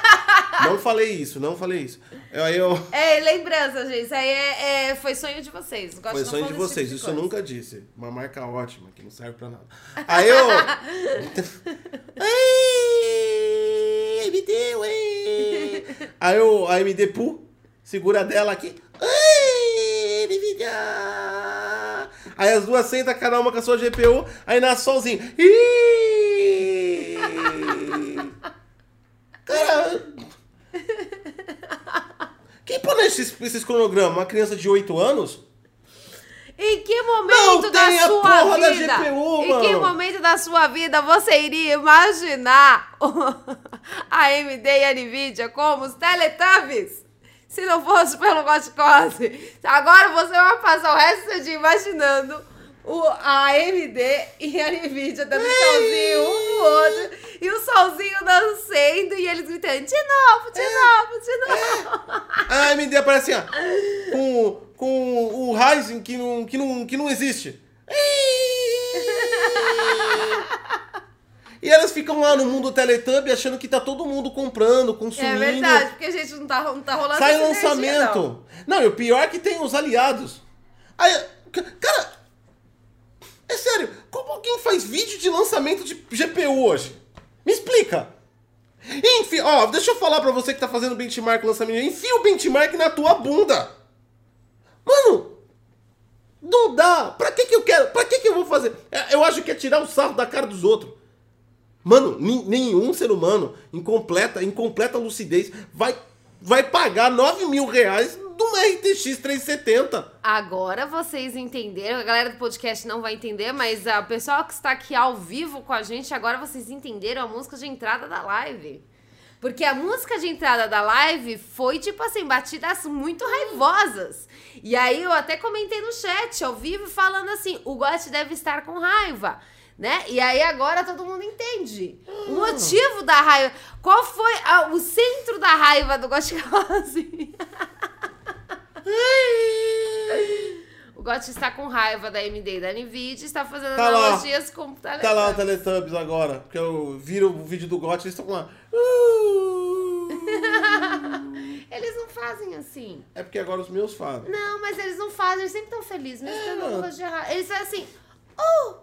Não falei isso, não falei isso. Eu- Aí eu. É, lembrança, gente. Isso aí é, é- foi sonho de vocês. Gosto Foi sonho de desse vocês, tipo isso eu coisa. nunca disse. Uma marca ótima, que não serve pra nada. Aí eu. Ai, AMD, ué. Aí eu, a AMD Pu, segura dela aqui. Ai, NVIDIA. Aí as duas sentam cada uma com a sua GPU, aí nasce solzinho. Ih! Cara. Quem planeja esses, esses cronogramas? Uma criança de 8 anos? Em que Não momento da tem a sua porra da vida? GPU, em que mano. momento da sua vida você iria imaginar [LAUGHS] a AMD e a Nvidia como os Teletubbies? Se não fosse pelo Gotcose. Agora você vai passar o resto do seu dia imaginando o, a AMD e a Nvidia dando tchauzinho um no outro. E o solzinho dançando e eles gritando de novo, de novo, de novo. A AMD aparece assim, ó, com, com o Ryzen que não, que não, que não existe. E elas ficam lá no mundo Teletubby achando que tá todo mundo comprando, consumindo. É verdade, porque a gente não tá, não tá rolando Sai essa energia, lançamento. não. Não. e o pior é que tem os aliados. Aí, ca- cara, é sério, como alguém faz vídeo de lançamento de GPU hoje? Me explica. Enfim, ó, deixa eu falar pra você que tá fazendo benchmark lançamento. Enfia o benchmark na tua bunda. Mano, não dá. Pra que que eu quero? Pra que que eu vou eu acho que é tirar o sarro da cara dos outros. Mano, nenhum ser humano em completa, em completa lucidez vai, vai pagar 9 mil reais de uma RTX 370. Agora vocês entenderam, a galera do podcast não vai entender, mas ah, o pessoal que está aqui ao vivo com a gente, agora vocês entenderam a música de entrada da live. Porque a música de entrada da live foi, tipo assim, batidas muito raivosas. E aí eu até comentei no chat, ao vivo, falando assim, o Gotti deve estar com raiva. Né? E aí agora todo mundo entende. O motivo da raiva. Qual foi a- o centro da raiva do Gotti Close? [LAUGHS] O Gotti está com raiva da AMD e da Nvidia, está fazendo Tá lá. analogias com o Tá lá o Teletubbies agora, porque eu viro o vídeo do GOT, eles estão lá. [LAUGHS] Eles não fazem assim. É porque agora os meus fazem. Não, mas eles não fazem, eles sempre estão felizes, mesmo É, alguma coisa de errado. Eles fazem assim, uh!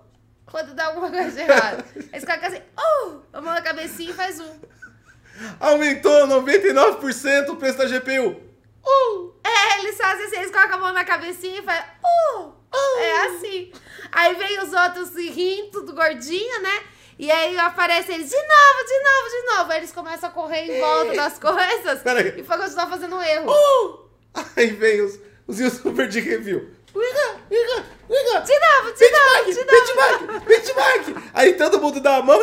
Quando dá alguma coisa de errado. Eles colocam assim, uh! A mão na cabecinha e faz um. Aumentou 99% o preço da GPU. Uh! Eles fazem assim, eles colocam a mão na cabecinha e fazem, uh! É assim. Aí vem os outros rindo, tudo gordinho, né? E aí aparece eles de novo, de novo, de novo. Aí eles começam a correr em volta das coisas Peraí. e foi continuar fazendo um erro. Uh! Aí vem os, os youtubers de review. Wiga. De novo, de Benchmark, novo. benchmark, benchmark. Aí todo mundo dá a mão.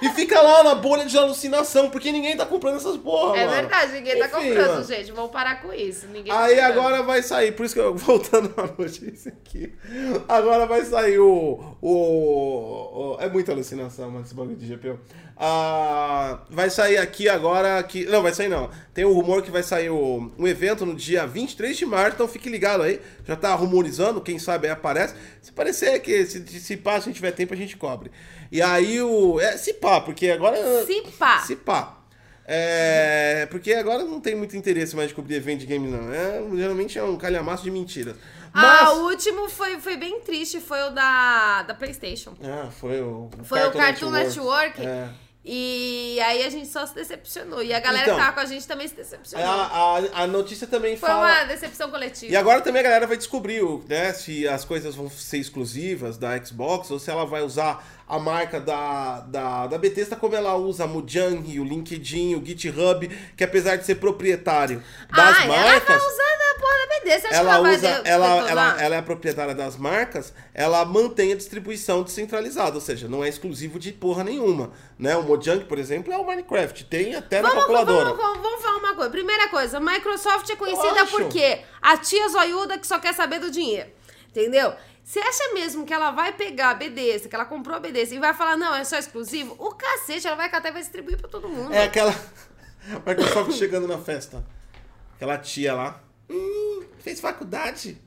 E fica lá na bolha de alucinação, porque ninguém tá comprando essas porra, É mano. verdade, ninguém tá Enfim, comprando, mano. gente. Vamos parar com isso. Ninguém tá Aí comprando. agora vai sair, por isso que eu [LAUGHS] voltando à notícia aqui. Agora vai sair o. o, o- é muita alucinação, mano, esse bagulho de GPU. Ah, vai sair aqui agora que. Não, vai sair não. Tem um rumor que vai sair o, um evento no dia 23 de março, então fique ligado aí. Já tá rumorizando, quem sabe aí aparece. Se parecer que se, se pá, se a gente tiver tempo, a gente cobre. E aí o. É, se pá, porque agora. Se pá. Se pá. É, porque agora não tem muito interesse mais de cobrir evento de game, não. É, geralmente é um calhamaço de mentiras. Mas. Ah, o último foi, foi bem triste, foi o da, da PlayStation. Ah, foi o. Foi o Cartoon Network. É. E aí a gente só se decepcionou. E a galera Então, que tava com a gente também se decepcionou. A, a, a notícia também Foi fala. uma decepção coletiva. E agora também a galera vai descobrir né, se as coisas vão ser exclusivas da Xbox ou se ela vai usar a marca da, da, da Bethesda como ela usa a Mojang, o LinkedIn, o GitHub, que apesar de ser proprietário das ah, ela vai marcas. usar da porra da. Você acha ela que ela vai usa, de- ela, ela, ela é a proprietária das marcas, ela mantém a distribuição descentralizada, ou seja, não é exclusivo de porra nenhuma, né? O Mojang, por exemplo, é o Minecraft, tem até na Vamos, calculadora. vamos, vamos, vamos falar uma coisa. Primeira coisa, Microsoft é conhecida acho. por quê? A tia zoiuda que só quer saber do dinheiro. Entendeu? Você acha mesmo que ela vai pegar a BDS, que ela comprou a BDS e vai falar, não, é só exclusivo? O cacete, ela vai catar e vai distribuir pra todo mundo. É aquela [LAUGHS] Microsoft chegando na festa. Aquela tia lá. Hum, fez faculdade.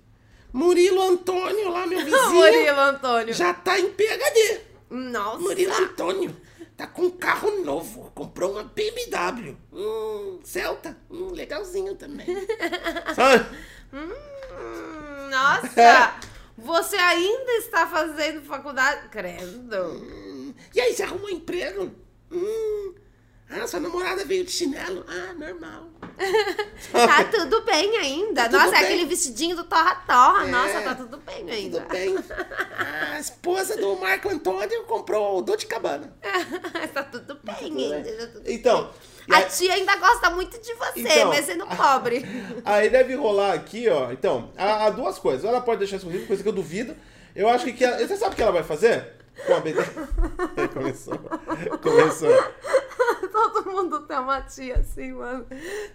Murilo Antônio lá, meu [LAUGHS] vizinho. Murilo Antônio. Já tá em PHD. Nossa. Murilo Antônio tá com um carro novo. Comprou uma BMW. Hum, Celta. Hum, legalzinho também. [LAUGHS] Sabe? Hum, nossa. Você ainda está fazendo faculdade? Credo. Hum, e aí, você arrumou emprego? Hum, ah, sua namorada veio de chinelo. Ah, normal. Tá tudo bem ainda. Tá tudo Nossa, é bem. aquele vestidinho do torra-torra. É. Nossa, tá tudo bem ainda. Tudo bem. A esposa do Marco Antônio comprou o Dolce Cabana. [LAUGHS] tá tudo bem Tudo bem. ainda. tá tudo Então, e A aí, tia ainda gosta muito de você, Então. mas sendo pobre. [LAUGHS] aí deve rolar aqui, ó. Então, há, há duas coisas. Ela pode deixar exclusivo, coisa que eu duvido. Eu acho que, que ela- você sabe o que ela vai fazer? Com a BD. [LAUGHS] Começou. Começou. Todo mundo tem uma tia assim, mano.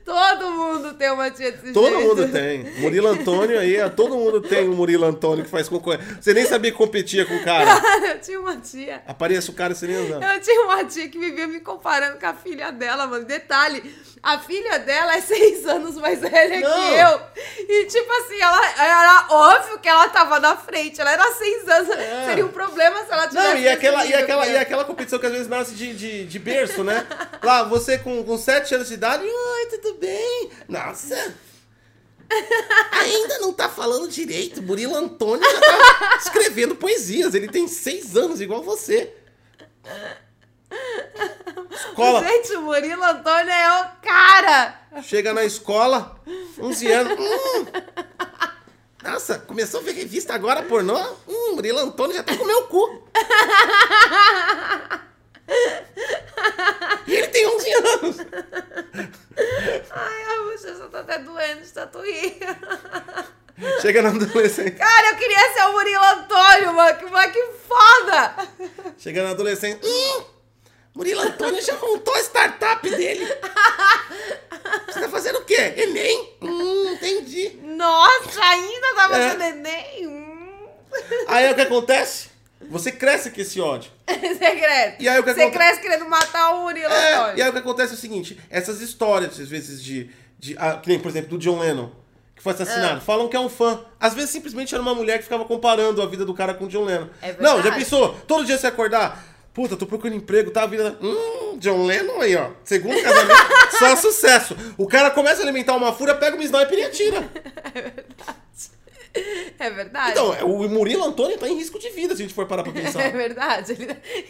Todo mundo tem uma tia desse Todo jeito. mundo tem. Murilo Antônio aí, todo mundo tem o Murilo Antônio que faz concorrência. Você nem sabia que competia com o cara. [LAUGHS] eu tinha uma tia. Apareça o cara sem nem andar. Eu tinha uma tia que vivia me comparando com a filha dela, mano. Detalhe, a filha dela é seis anos mais velha Não. que eu. E, tipo assim, ela era óbvio que ela tava na frente. Ela era seis anos. É. Seria um problema se ela. Não, e aquela, e, aquela, que e aquela competição que às vezes nasce de, de, de berço, né? Lá, você com, com 7 anos de idade, oi, tudo bem? Nossa! Ainda não tá falando direito. Murilo Antônio já tá escrevendo poesias. Ele tem 6 anos, igual você. Escola. Gente, o Murilo Antônio é o cara. Chega na escola, 11 anos. Hum. Nossa, começou a ver revista agora pornô? Hum, Murilo Antônio já tá com meu cu. e ele tem 11 anos. Ai, a bochecha tá até doendo de rir. Chega na adolescência. Cara, eu queria ser o Murilo Antônio, mano. Que, mano, que foda! Chega na adolescência. Hum, Murilo Antônio já montou a startup dele. Você tá fazendo o quê? Enem? Hum, entendi. Nossa, ainda tá É. fazendo Enem? Hum. Aí o que acontece? Você cresce com esse ódio. [LAUGHS] Você cresce. E aí o que Você aconte- cresce querendo matar o Murilo É, Antônio. e aí o que acontece é o seguinte: essas histórias, às vezes, de. de ah, que nem, por exemplo, do John Lennon, que foi assassinado, Ah. falam que é um fã. Às vezes simplesmente era uma mulher que ficava comparando a vida do cara com o John Lennon. É Não, já verdade. pensou? Todo dia você acordar. Puta, tô procurando emprego, tá? A vida. Hum, John Lennon aí, ó. Segundo casamento, [LAUGHS] só sucesso. O cara começa a alimentar uma fúria, pega uma sniper e atira. [LAUGHS] É verdade. Então, o Murilo Antônio tá em risco de vida se a gente for parar pra [LAUGHS] É pensar. verdade.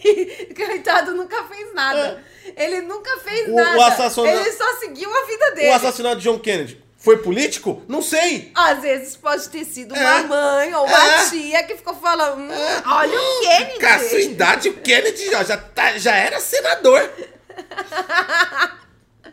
Ele... Coitado, nunca fez nada. Ele nunca fez É. O- nada. o assassina- Ele só seguiu a vida dele. O assassinato de John Kennedy foi político? Não sei. Às vezes pode ter sido uma É. mãe ou uma É. tia que ficou falando: hum, olha o Kennedy. Com a sua idade, o Kennedy já, já, tá- já era senador. [LAUGHS]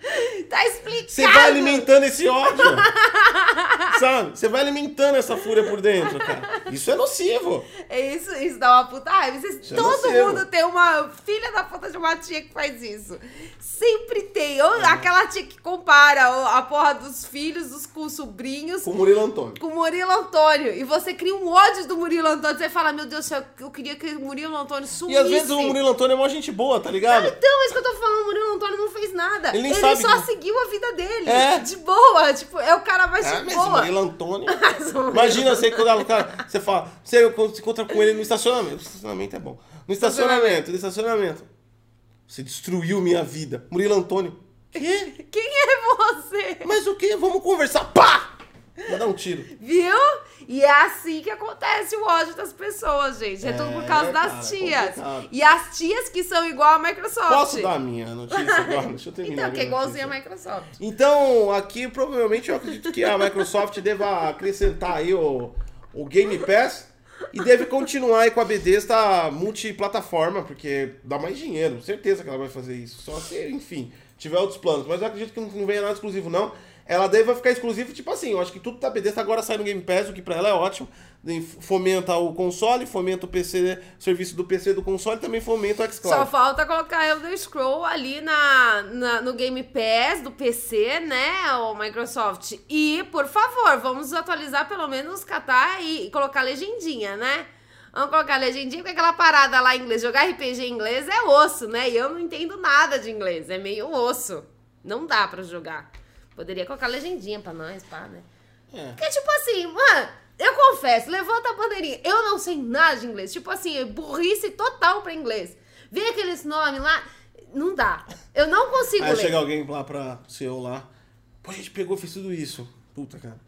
[LAUGHS] Tá explicado. Você vai alimentando esse ódio. [LAUGHS] Sabe? Você vai alimentando essa fúria por dentro, cara. Isso é nocivo. É Isso, isso dá uma puta raiva. Isso é todo nocivo. mundo tem uma filha da puta de uma tia que faz isso. Sempre tem. Ou aquela tia que compara a porra dos filhos dos, com os sobrinhos Com o Murilo Antônio. com o Murilo Antônio. E você cria um ódio do Murilo Antônio. Você fala, meu Deus do céu, eu queria que o Murilo Antônio E sumisse. às vezes o Murilo Antônio é uma gente boa, tá ligado? Então, é isso que eu tô falando, o Murilo Antônio não fez nada. Ele nem Ele sabe só que- seguiu a vida dele. É. De boa. Tipo, é o cara mais Ah, de mas o boa. Murilo Antônio. Mas o Imagina você quando o cara. Você fala, você se encontra com ele no estacionamento. O estacionamento é bom. No estacionamento, no estacionamento. Você destruiu minha vida. Murilo Antônio. Quê? [LAUGHS] Quem é você? Mas o quê? Vamos conversar. Pá! Vou dar um tiro. Viu? E é assim que acontece o ódio das pessoas, gente. É, tudo por É, causa das cara, tias. complicado. E as tias que são igual a Microsoft. Posso dar a minha notícia agora? [LAUGHS] Deixa eu terminar. Então, que é igualzinho a. Microsoft. Então, aqui provavelmente eu acredito que a Microsoft [LAUGHS] deva acrescentar aí o, o Game Pass e deve continuar aí com a Bethesda multiplataforma, porque dá mais dinheiro. Certeza que ela vai fazer isso. Só se, enfim, tiver outros planos. Mas eu acredito que não venha nada exclusivo, não. Ela deve ficar exclusivo, tipo assim, eu acho que tudo da Bethesda agora sai no Game Pass, o que pra ela é ótimo. Fomenta o console, fomenta o PC, o serviço do PC do console, também fomenta o Só xCloud. falta colocar Elder Scroll ali na, na- no Game Pass do PC, né, o Microsoft. E, por favor, vamos atualizar pelo menos, catar e, e colocar legendinha, né? Vamos colocar legendinha, porque aquela parada lá em inglês, jogar RPG em inglês é osso, né? E eu não entendo nada de inglês, é meio osso. Não dá pra jogar. Poderia colocar legendinha pra nós, pá, né? É. Porque, tipo assim, mano, eu confesso, levanta a bandeirinha. Eu não sei nada de inglês. Tipo assim, burrice total pra inglês. Vê aqueles nomes lá, não dá. Eu não consigo Aí ler. chega alguém lá pra CEO lá. Pô, a gente pegou fez tudo isso. Puta, cara.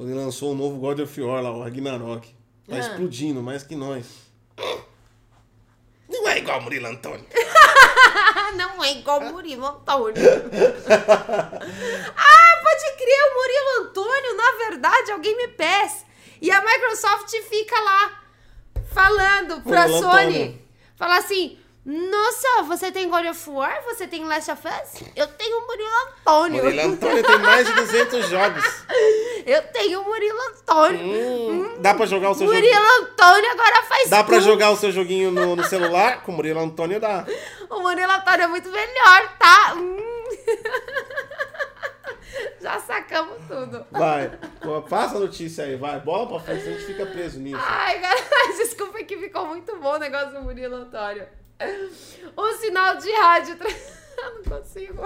Ele lançou um novo God of War lá, o Ragnarok. Tá Ah. explodindo, mais que nós. Não é igual Murilo Antônio. [LAUGHS] Não é igual Murilo Antônio. [LAUGHS] ah, pode crer, o Murilo Antônio, na verdade, é o Game Pass. E a Microsoft fica lá falando pra Murilo Sony. Antônio. Fala assim, nossa, você tem God of War? Você tem Last of Us? Eu tenho o Murilo Antônio. Murilo Antônio tem mais de 200 [LAUGHS] jogos. Eu tenho o Murilo Antônio. Hum, dá pra jogar o seu Murilo joguinho. Antônio agora faz Dá pra tudo. jogar o seu joguinho no, no celular? Com o Murilo Antônio dá. O Murilo Antônio é muito melhor, tá? Hum. [LAUGHS] Já sacamos tudo. Vai. Passa a notícia aí, vai. Bola pra frente, a gente fica preso nisso. Ai, [LAUGHS] cara, desculpa que ficou muito bom o negócio do Murilo Antônio. Um sinal de rádio. tra- [LAUGHS] não consigo.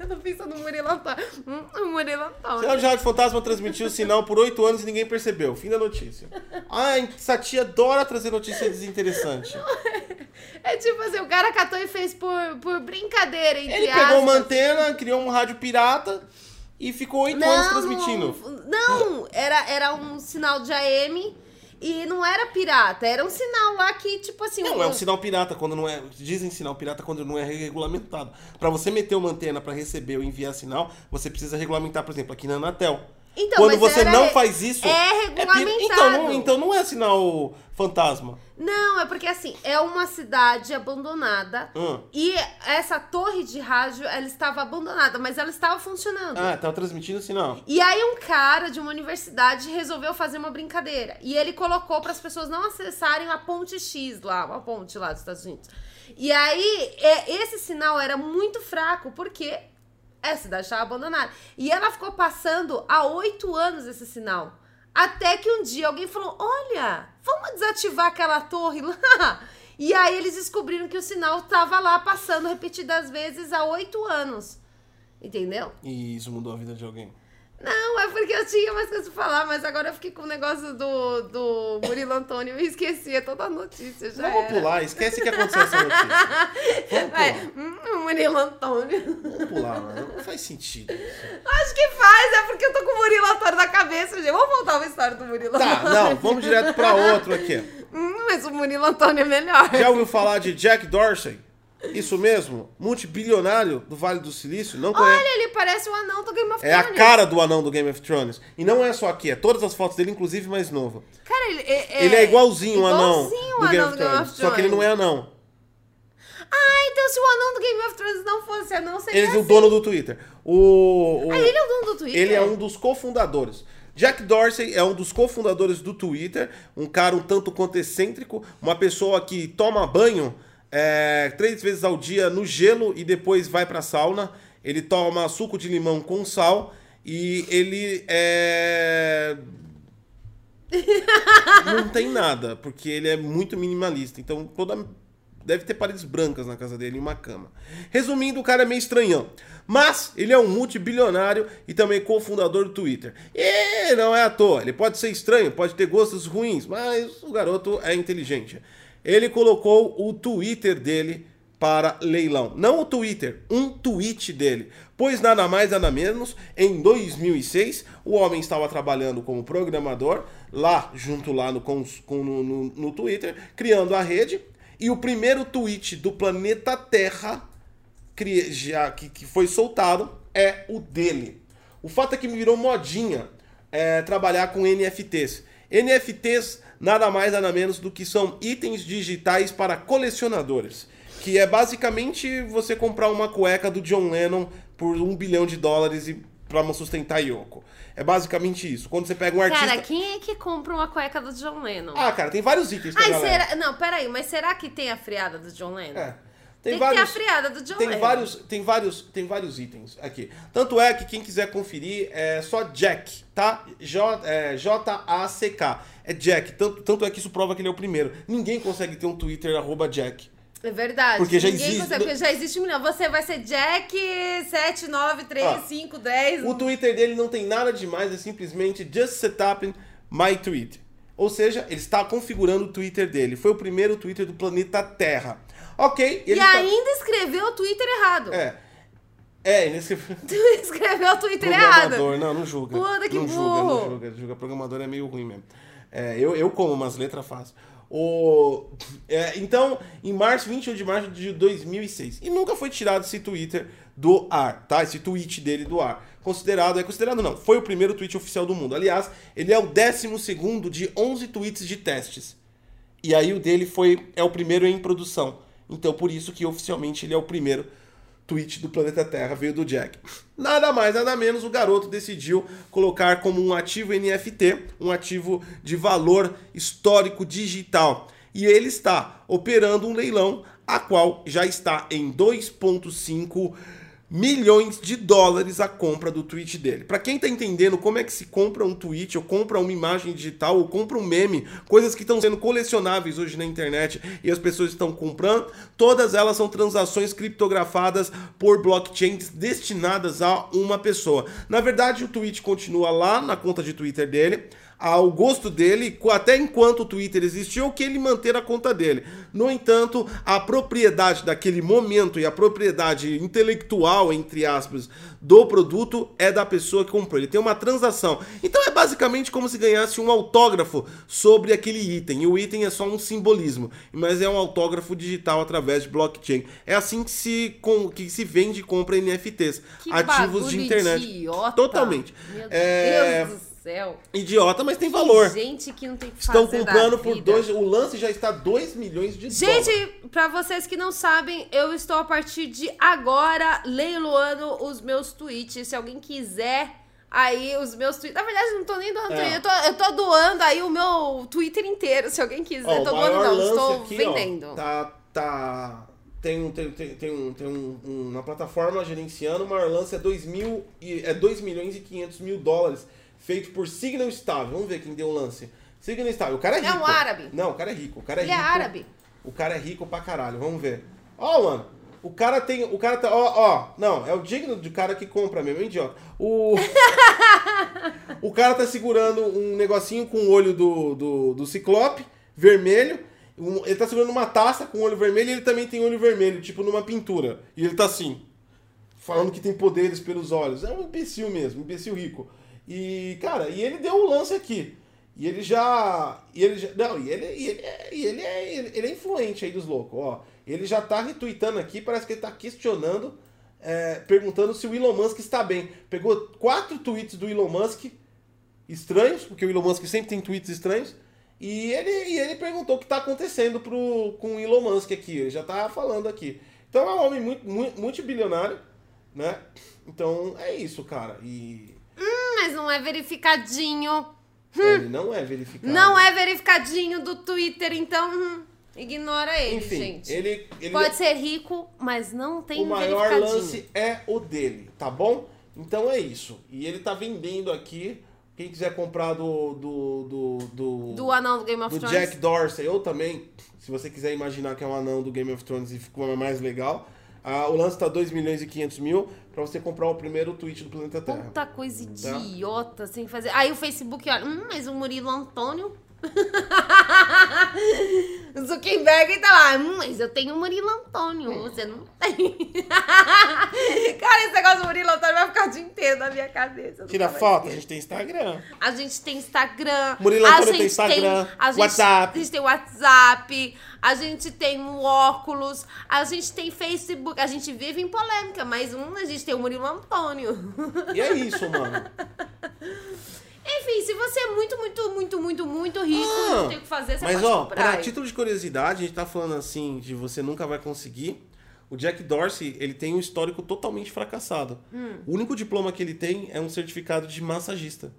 Eu não penso no Murilo Antônio. Hum, o Murilo Antônio. Sinal de Rádio Fantasma transmitiu o sinal por oito anos e ninguém percebeu. Fim da notícia. Ai, essa tia adora trazer notícia desinteressante. É tipo assim, o cara catou e fez por, por brincadeira, entre Ele pegou uma aspas. antena, criou um rádio pirata e ficou oito anos transmitindo. Não, era, era um sinal de AM e não era pirata. Era um sinal lá que, tipo assim... Não, é um sinal pirata quando não é. Dizem sinal pirata quando não é regulamentado. Pra você meter uma antena pra receber ou enviar sinal, você precisa regulamentar, por exemplo, aqui na Anatel. Então, Quando você era- não faz isso. é regulamentado. então, não, então não é sinal fantasma. Não, é porque assim, é uma cidade abandonada Hum. e essa torre de rádio, ela estava abandonada, mas ela estava funcionando. Ah, tava transmitindo sinal. E aí um cara de uma universidade resolveu fazer uma brincadeira. E ele colocou para as pessoas não acessarem a ponte X lá, uma ponte lá dos Estados Unidos. E aí é, esse sinal era muito fraco, porque a cidade estava abandonada. E ela ficou passando há oito anos esse sinal. Até que um dia alguém falou: Olha, vamos desativar aquela torre lá. [LAUGHS] E aí eles descobriram que o sinal estava lá passando repetidas vezes há oito anos. Entendeu? E isso mudou a vida de alguém. Não, é porque eu tinha mais coisas pra falar, mas agora eu fiquei com o negócio do, do Murilo Antônio e esqueci é toda a notícia já. Vamos era. pular, esquece que aconteceu essa notícia. Vamos Vai, pular. hum, Murilo Antônio. Vamos pular, mano. Não faz sentido. Acho que faz, é porque eu tô com o Murilo Antônio na cabeça, gente. Vamos voltar uma história do Murilo Tá, Antônio. não, vamos direto pra outro aqui. Hum, mas o Murilo Antônio é melhor. Já ouviu falar de Jack Dorsey? Isso mesmo? Multibilionário do Vale do Silício? Não conhece? Olha, ele parece o anão do Game of É a Thrones. cara do anão do Game of Thrones. E não é só aqui, é todas as fotos dele, inclusive mais novo. Cara, ele é, Ele é igualzinho o anão igualzinho o do Game anão of do Game Thrones. of Só que ele não é Thrones. anão. Ah, então se o anão do Game of Thrones não fosse anão, seria Ele é o assim. dono do Twitter. O, o- Ah, ele é o dono do Twitter? Ele é um dos cofundadores. Jack Dorsey é um dos cofundadores do Twitter, um cara um tanto quanto excêntrico, uma pessoa que toma banho é, três vezes ao dia no gelo e depois vai pra sauna. Ele toma suco de limão com sal e ele é. [LAUGHS] Não tem nada, porque ele é muito minimalista. Então toda Deve ter paredes brancas na casa dele e uma cama. Resumindo, o cara é meio estranhão. Mas ele é um multibilionário e também cofundador do Twitter. E não é à toa. Ele pode ser estranho, pode ter gostos ruins, mas o garoto é inteligente. Ele colocou o Twitter dele para leilão. Não o Twitter, um tweet dele. Pois nada mais, nada menos, em 2006, o homem estava trabalhando como programador, lá, junto lá no, no, no, no Twitter, criando a rede. E o primeiro tweet do planeta Terra cri- já, que, que foi soltado é o dele. O fato é que me virou modinha é, trabalhar com NFTs. NFTs nada mais nada menos do que são itens digitais para colecionadores. Que é basicamente você comprar uma cueca do John Lennon por um bilhão de dólares e para sustentar Yoko. É basicamente isso. Quando você pega um artista. Cara, quem é que compra uma cueca do John Lennon? Ah, cara, tem vários itens pra Ai, será... Não, peraí, mas será que tem a friada do John Lennon? É. Tem, que ter a friada do John tem Lennon. vários, tem vários, tem vários itens aqui. Tanto é que quem quiser conferir é só Jack, tá? J, é, J-A-C-K. É Jack. Tanto, tanto é que isso prova que ele é o primeiro. Ninguém consegue ter um Twitter arroba Jack. É verdade. Porque já Ninguém existe- Consegue, porque já existe um milhão. Você vai ser Jack 7935510. O Twitter dele não tem nada demais, é simplesmente just set up my tweet. Ou seja, ele está configurando o Twitter dele. Foi o primeiro Twitter do planeta Terra. Ok, E ele tá- ainda escreveu o Twitter errado. É. É, nesse... [LAUGHS] escreveu o Twitter errado. Programador, não, não julga. Puta, que não julga, burro. não julga, julga. Programador é meio ruim mesmo. É, eu, eu como umas letras fácil. O, é, então, em março, 21 de março de 2006. E nunca foi tirado esse Twitter do ar, tá? Esse tweet dele do ar. Considerado, é considerado não, foi o primeiro tweet oficial do mundo. Aliás, ele é o 12 segundo de 11 tweets de testes. E aí o dele foi é o primeiro em produção. Então por isso que oficialmente ele é o primeiro tweet do planeta Terra veio do Jack. Nada mais, nada menos, o garoto decidiu colocar como um ativo NFT, um ativo de valor histórico digital. E ele está operando um leilão a qual já está em 2.5 milhões de dólares a compra do tweet dele. Pra quem tá entendendo como é que se compra um tweet, ou compra uma imagem digital, ou compra um meme, coisas que estão sendo colecionáveis hoje na internet e as pessoas estão comprando, todas elas são transações criptografadas por blockchains destinadas a uma pessoa. Na verdade, o tweet continua lá na conta de Twitter dele. Ao gosto dele, até enquanto o Twitter existiu, que ele manter a conta dele. No entanto, a propriedade daquele momento e a propriedade intelectual, entre aspas, do produto é da pessoa que comprou. Ele tem uma transação. Então é basicamente como se ganhasse um autógrafo sobre aquele item. E o item é só um simbolismo, mas é um autógrafo digital através de blockchain. É assim que se, com, que se vende e compra NFTs, Que ativos de internet. Idiota. Totalmente. Meu É, Deus do céu. Idiota, mas tem valor. Gente que não tem que Estão comprando por dois. O lance já está 2 milhões de dólares. Gente, pra vocês que não sabem, eu estou a partir de agora leiloando os meus tweets. Se alguém quiser aí os meus tweets. Na verdade, eu não tô nem doando É. Eu tô, eu tô doando aí o meu Twitter inteiro, se alguém quiser. Ó, tô doando, não, estou aqui, vendendo. Ó, tá, tá. Tem, um, tem, tem, tem, um, tem um, um- uma plataforma gerenciando, o maior lance é 2 mil e, é 2 milhões e 500 mil dólares, feito por Signal Stable. Vamos ver quem deu o lance. Signal Stable. O cara é É rico. um árabe. Não, o cara é rico. O cara é Ele é rico. árabe. O cara é rico pra caralho. Vamos ver. Ó, mano. O cara tem. O cara tá. Ó, ó. Não, é o digno do cara que compra mesmo, é um idiota. O. [LAUGHS] o cara tá segurando um negocinho com o olho do, do, do ciclope, vermelho. Um- ele tá segurando uma taça com olho vermelho e ele também tem olho vermelho, tipo numa pintura. E ele tá assim. Falando que tem poderes pelos olhos. É um imbecil mesmo, um imbecil rico. E, cara, e ele deu o lance aqui. E ele já. E ele já. Não, e ele, e ele, é, e ele, é, ele é influente aí dos loucos, ó. Ele já tá retweetando aqui, parece que ele tá questionando, é, perguntando se o Elon Musk está bem. Pegou quatro tweets do Elon Musk estranhos, porque o Elon Musk sempre tem tweets estranhos. E ele, e ele perguntou o que tá acontecendo pro, com o Elon Musk aqui. Ele já tá falando aqui. Então é um homem muito, muito, multibilionário, né? Então é isso, cara. E Hum, mas não é verificadinho. ele não é verificado. Não é verificadinho do Twitter, então hum, ignora ele, Enfim, gente. ele, ele Pode ser rico, mas não tem o maior lance é o dele, tá bom? Então é isso. E ele tá vendendo aqui. Quem quiser comprar do. do. do. do, Do anão do Game of do Thrones. Jack Dorsey, ou também, se você quiser imaginar que é um anão do Game of Thrones e ficou mais legal. Ah, o lance tá 2 milhões e 500 mil pra você comprar o primeiro tweet do planeta Terra. Puta coisa idiota, sem fazer. Aí o Facebook olha, hum, mas o Murilo Antônio. [LAUGHS] Zuckerberg tá lá, hum, mas eu tenho o Murilo Antônio, você não tem. [LAUGHS] Cara, esse negócio do Murilo Antônio vai ficar o dia inteiro na minha cabeça. Tira foto, a gente tem Instagram. A gente tem Instagram. Murilo Antônio tem Instagram, a gente, WhatsApp. A gente tem WhatsApp. A gente tem o óculos. A gente tem Facebook. A gente vive em polêmica, mas um, a gente tem o Murilo Antônio. E é isso, mano. [LAUGHS] Se você é muito, muito, muito, muito, muito rico, Ah, não tem o que fazer, você Mas, pode ó, comprar. para aí. título de curiosidade, a gente tá falando assim de você nunca vai conseguir. O Jack Dorsey, ele tem um histórico totalmente fracassado. Hum. O único diploma que ele tem é um certificado de massagista.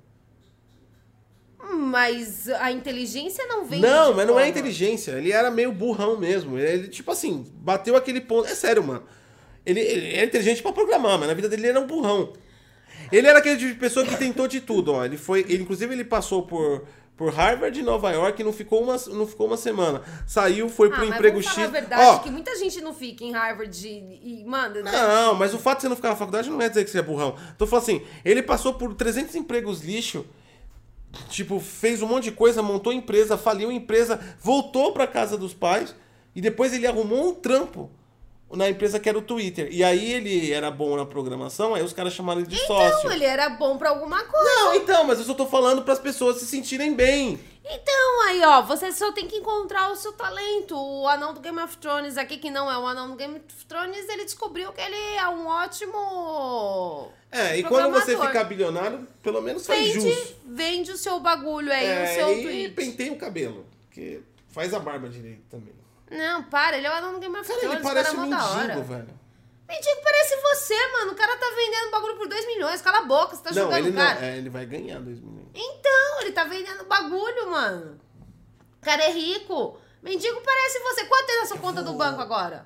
Mas a inteligência não vem não, mas não é inteligência. Ele era meio burrão mesmo. Ele, tipo assim, bateu aquele ponto. É sério, mano. Ele, ele é inteligente pra programar, mas na vida dele ele era um burrão. Ele era aquele tipo de pessoa que tentou de tudo, ó. Ele foi. Ele, inclusive, ele passou por. Por Harvard e Nova York e não ficou uma, não ficou uma semana. Saiu, foi Ah, pro mas emprego X. a verdade Ó, que muita gente não fica em Harvard e, e manda... né? Não, mas o fato de você não ficar na faculdade não é dizer que você é burrão. Tô falando assim, ele passou por 300 empregos lixo, tipo, fez um monte de coisa, montou empresa, faliu empresa, voltou pra casa dos pais e depois ele arrumou um trampo na empresa que era o Twitter. E aí ele era bom na programação, aí os caras chamaram ele de sócio. Então, ele era bom pra alguma coisa. Não, então, mas eu só tô falando para as pessoas se sentirem bem. Então, aí, ó, você só tem que encontrar o seu talento. O anão do Game of Thrones aqui, que não é o anão do Game of Thrones, ele descobriu que ele é um ótimo. É, e quando você ficar bilionário, pelo menos faz Vende, jus. vende o seu bagulho aí, o É, seu e tweet. penteia o cabelo, porque faz a barba direito também. Não, para, ele é o anão do Game of Cara, Thrones. ele parece cara, um é hora. mendigo, velho. Mendigo parece você, mano. O cara tá vendendo bagulho por 2 milhões. Cala a boca, você tá não, jogando ele o não. cara. É, ele vai ganhar 2 milhões. Então, ele tá vendendo bagulho, mano. O cara é rico. Mendigo parece você. Quanto tem na sua conta do vou- banco agora?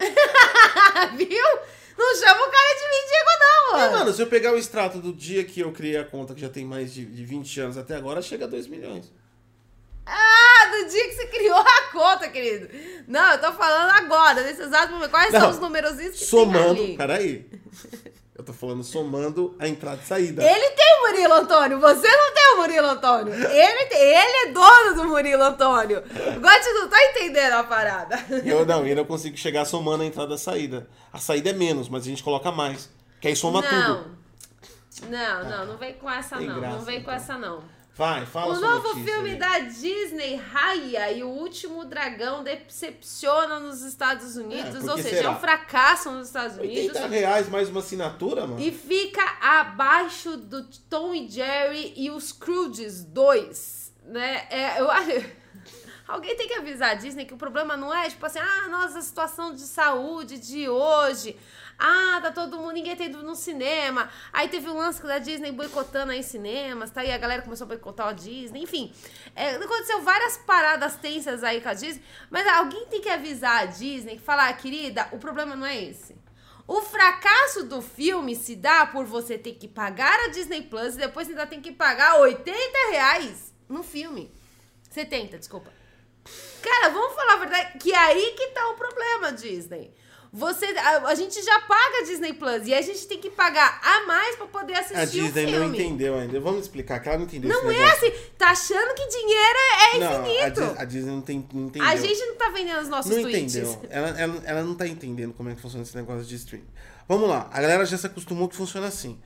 [LAUGHS] Viu? Não chama o cara de mendigo, não, mano. mano, se eu pegar o extrato do dia que eu criei a conta, que já tem mais de, de 20 anos até agora, chega a 2 milhões. Ah, do dia que você criou a conta, querido. Não, eu tô falando agora, nesse exato momento. Quais Não. são os números que Somando. tem ali? Peraí. Eu tô falando somando a entrada e saída. Ele tem o Murilo Antônio, você não tem o Murilo Antônio. Ele, tem- ele é dono do Murilo Antônio. O Gotti não tá entendendo a parada. Eu não, eu não consigo chegar somando a entrada e a saída. A saída é menos, mas a gente coloca mais. Que aí soma tudo. Não, não, não vem com essa não. graça, não vem com então. essa não. Vai, fala O novo notícia filme aí. da Disney, Raya e o Último Dragão, decepciona nos Estados Unidos, É, ou seja, será? é um fracasso nos Estados Unidos. 80 reais mais uma assinatura, mano? E fica abaixo do Tom e Jerry e os Scrooges 2, né? É, eu acho... [LAUGHS] Alguém tem que avisar a Disney que o problema não é, tipo assim, ah, nossa, a situação de saúde de hoje. Ah, tá todo mundo, ninguém tá indo no cinema. Aí teve o lance da Disney boicotando aí cinemas, tá? E a galera começou a boicotar a Disney. Enfim, é, aconteceu várias paradas tensas aí com a Disney. Mas alguém tem que avisar a Disney, falar, querida, o problema não é esse. O fracasso do filme se dá por você ter que pagar a Disney Plus e depois ainda tem que pagar 80 reais no filme. 70, desculpa. Cara, vamos falar a verdade, que é aí que tá o problema, Disney. Você, a, a gente já paga a Disney Plus e a gente tem que pagar a mais pra poder assistir A o Disney filme. não entendeu ainda. Vamos explicar, que ela não entendeu Não é assim, tá achando que dinheiro é, é Não, a, infinito. A Disney não, tem, não entendeu. A gente não tá vendendo os nossos não tweets. entendeu. Ela, ela, ela não tá entendendo como é que funciona esse negócio de streaming. Vamos lá, a galera já se acostumou que funciona assim.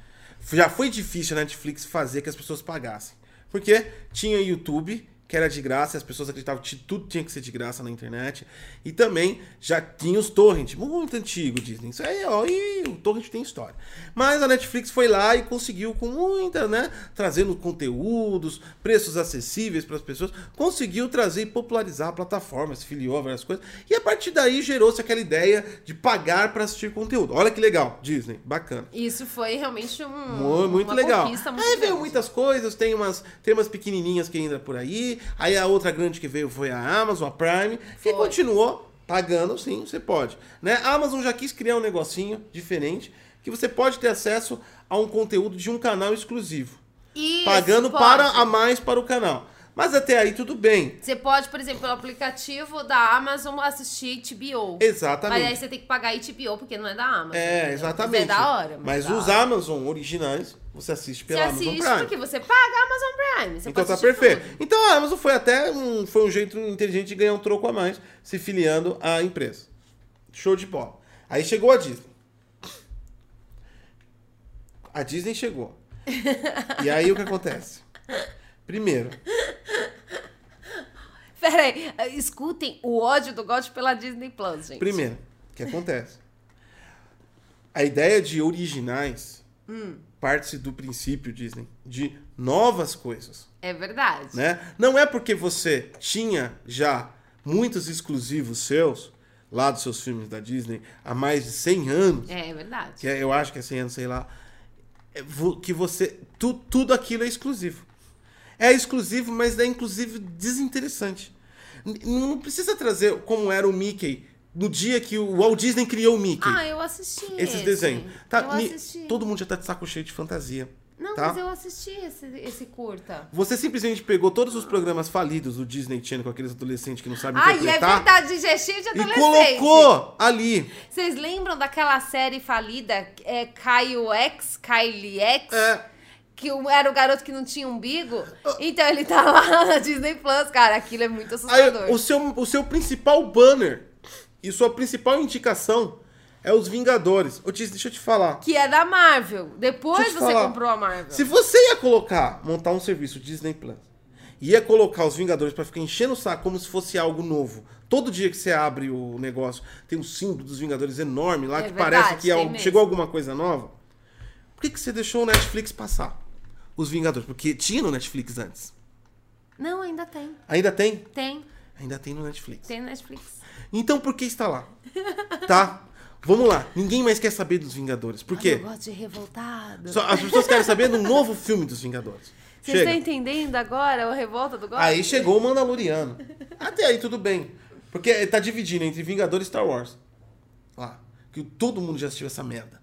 Já foi difícil a Netflix fazer que as pessoas pagassem. Porque tinha YouTube, que era de graça, as pessoas acreditavam que tudo tinha que ser de graça na internet. E também já tinha os torrent, muito antigo Disney. Isso aí, ó, e o torrent tem história. Mas a Netflix foi lá e conseguiu com muita, né, trazendo conteúdos, preços acessíveis para as pessoas, conseguiu trazer e popularizar a plataforma, se filiou a várias coisas. E a partir daí gerou-se aquela ideia de pagar para assistir conteúdo. Olha que legal, Disney, bacana. Isso foi realmente um, Mu- Muito uma legal. muito aí veio muitas coisas, tem umas, tem umas pequenininhas que ainda por aí. Aí a outra grande que veio foi a Amazon, a Prime, Foi. que continuou pagando, sim, você pode. Né? A Amazon já quis criar um negocinho diferente, que você pode ter acesso a um conteúdo de um canal exclusivo. Isso, pagando pode. para a mais para o canal. Mas até aí tudo bem. Você pode, por exemplo, pelo aplicativo da Amazon assistir HBO. Exatamente. Mas aí você tem que pagar HBO porque não é da Amazon. É, entendeu? exatamente. É da hora. Mas da os hora. Amazon originais, você assiste Você pela Amazon assiste Prime. porque você paga a Amazon Prime. Você Então tá perfeito. tudo. Então a Amazon foi até um, foi um jeito inteligente de ganhar um troco a mais, se filiando à empresa. Show de bola. Aí chegou a Disney. A Disney chegou. [LAUGHS] E aí o que acontece? Primeiro, Escutem o ódio do God pela Disney Plus, gente. primeiro, o que acontece? A ideia de originais Hum. parte do princípio, Disney, de novas coisas. É verdade. né? Não é porque você tinha já muitos exclusivos seus, lá dos seus filmes da Disney, há mais de 100 anos, É verdade. que é- eu acho que é 100 anos, sei lá, é que você... Tu, tudo aquilo é exclusivo. É exclusivo, mas é inclusive desinteressante. Não precisa trazer como era o Mickey no dia que o Walt Disney criou o Mickey. Ah, eu assisti esses esse. desenhos. Tá, eu assisti. todo mundo já tá de saco cheio de fantasia. Não, tá? mas eu assisti esse, esse curta. Você simplesmente pegou todos os programas falidos do Disney Channel com aqueles adolescentes que não sabem Ai, é interpretar verdade, já é cheio de e adolescente. colocou ali. Vocês lembram daquela série falida, é, Caio X, Kylie X? É, Que era o garoto que não tinha umbigo? Então ele tá lá [LAUGHS] na Disney Plus, cara. Aquilo é muito assustador. aí, o, seu, o seu principal banner e sua principal indicação é os Vingadores. Ô, Tis, deixa eu te falar. Que é da Marvel. Depois você falar. comprou a Marvel. Se você ia colocar, montar um serviço Disney Plus, ia colocar os Vingadores pra ficar enchendo o saco como se fosse algo novo. Todo dia que você abre o negócio, tem um símbolo dos Vingadores enorme lá É que verdade, parece que é chegou alguma coisa nova. Por que, que você deixou o Netflix passar? Os Vingadores, porque tinha no Netflix antes. Não, ainda tem. Ainda tem? Tem. Ainda tem no Netflix. Tem Netflix. Então por que está lá? [LAUGHS] Tá? Vamos lá. Ninguém mais quer saber dos Vingadores. Por Eu quê? gosto de revoltado. Só- as pessoas querem saber do novo filme dos Vingadores. Vocês estão entendendo agora a revolta do God? Aí chegou o Mandaloriano. Até aí tudo bem. Porque tá dividindo entre Vingadores e Star Wars. Lá. Que todo mundo já assistiu essa merda.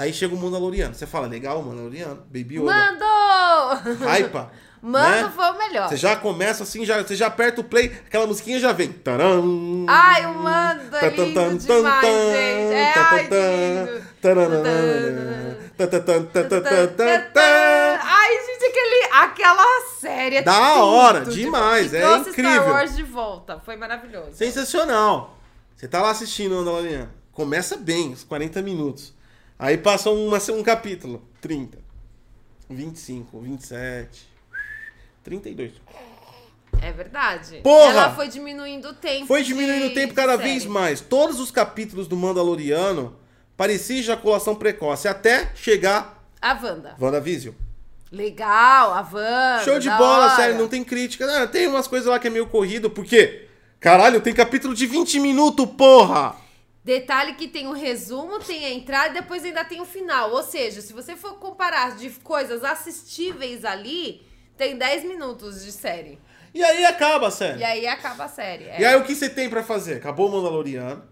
Aí chega o Mandaloriano. Você fala, legal, Mandaloriano, Baby Yoda. Mando! [LAUGHS] Raipa. [LAUGHS] Mando né? foi o melhor. Você já começa assim, já, você já aperta o play, aquela musiquinha já vem. Taram, ai, o Mando é lindo tan, demais, gente. É, ai, Ai, gente, aquele, aquela série. É da tudo, hora, demais, é incrível. Star Wars de volta, foi maravilhoso. Sensacional. Você tá lá assistindo, Mandaloriano. Começa bem, os 40 minutos. Aí passa uma, um capítulo. 30. 25, 27. 32. É verdade. Porra! Ela foi diminuindo o tempo. Foi diminuindo o tempo cada série. vez mais. Todos os capítulos do Mandaloriano parecia ejaculação precoce. Até chegar A Wanda. WandaVision. Legal, a Wanda. Show de bola, hora. sério, não tem crítica. Ah, tem umas coisas lá que é meio corrido, por quê? Caralho, tem capítulo de 20 minutos, porra! Detalhe que tem o resumo, tem a entrada e depois ainda tem o final. Ou seja, se você for comparar de coisas assistíveis ali, tem 10 minutos de série. E aí acaba a série. E aí acaba a série. é. E aí o que você tem pra fazer? Acabou o Mandaloriano,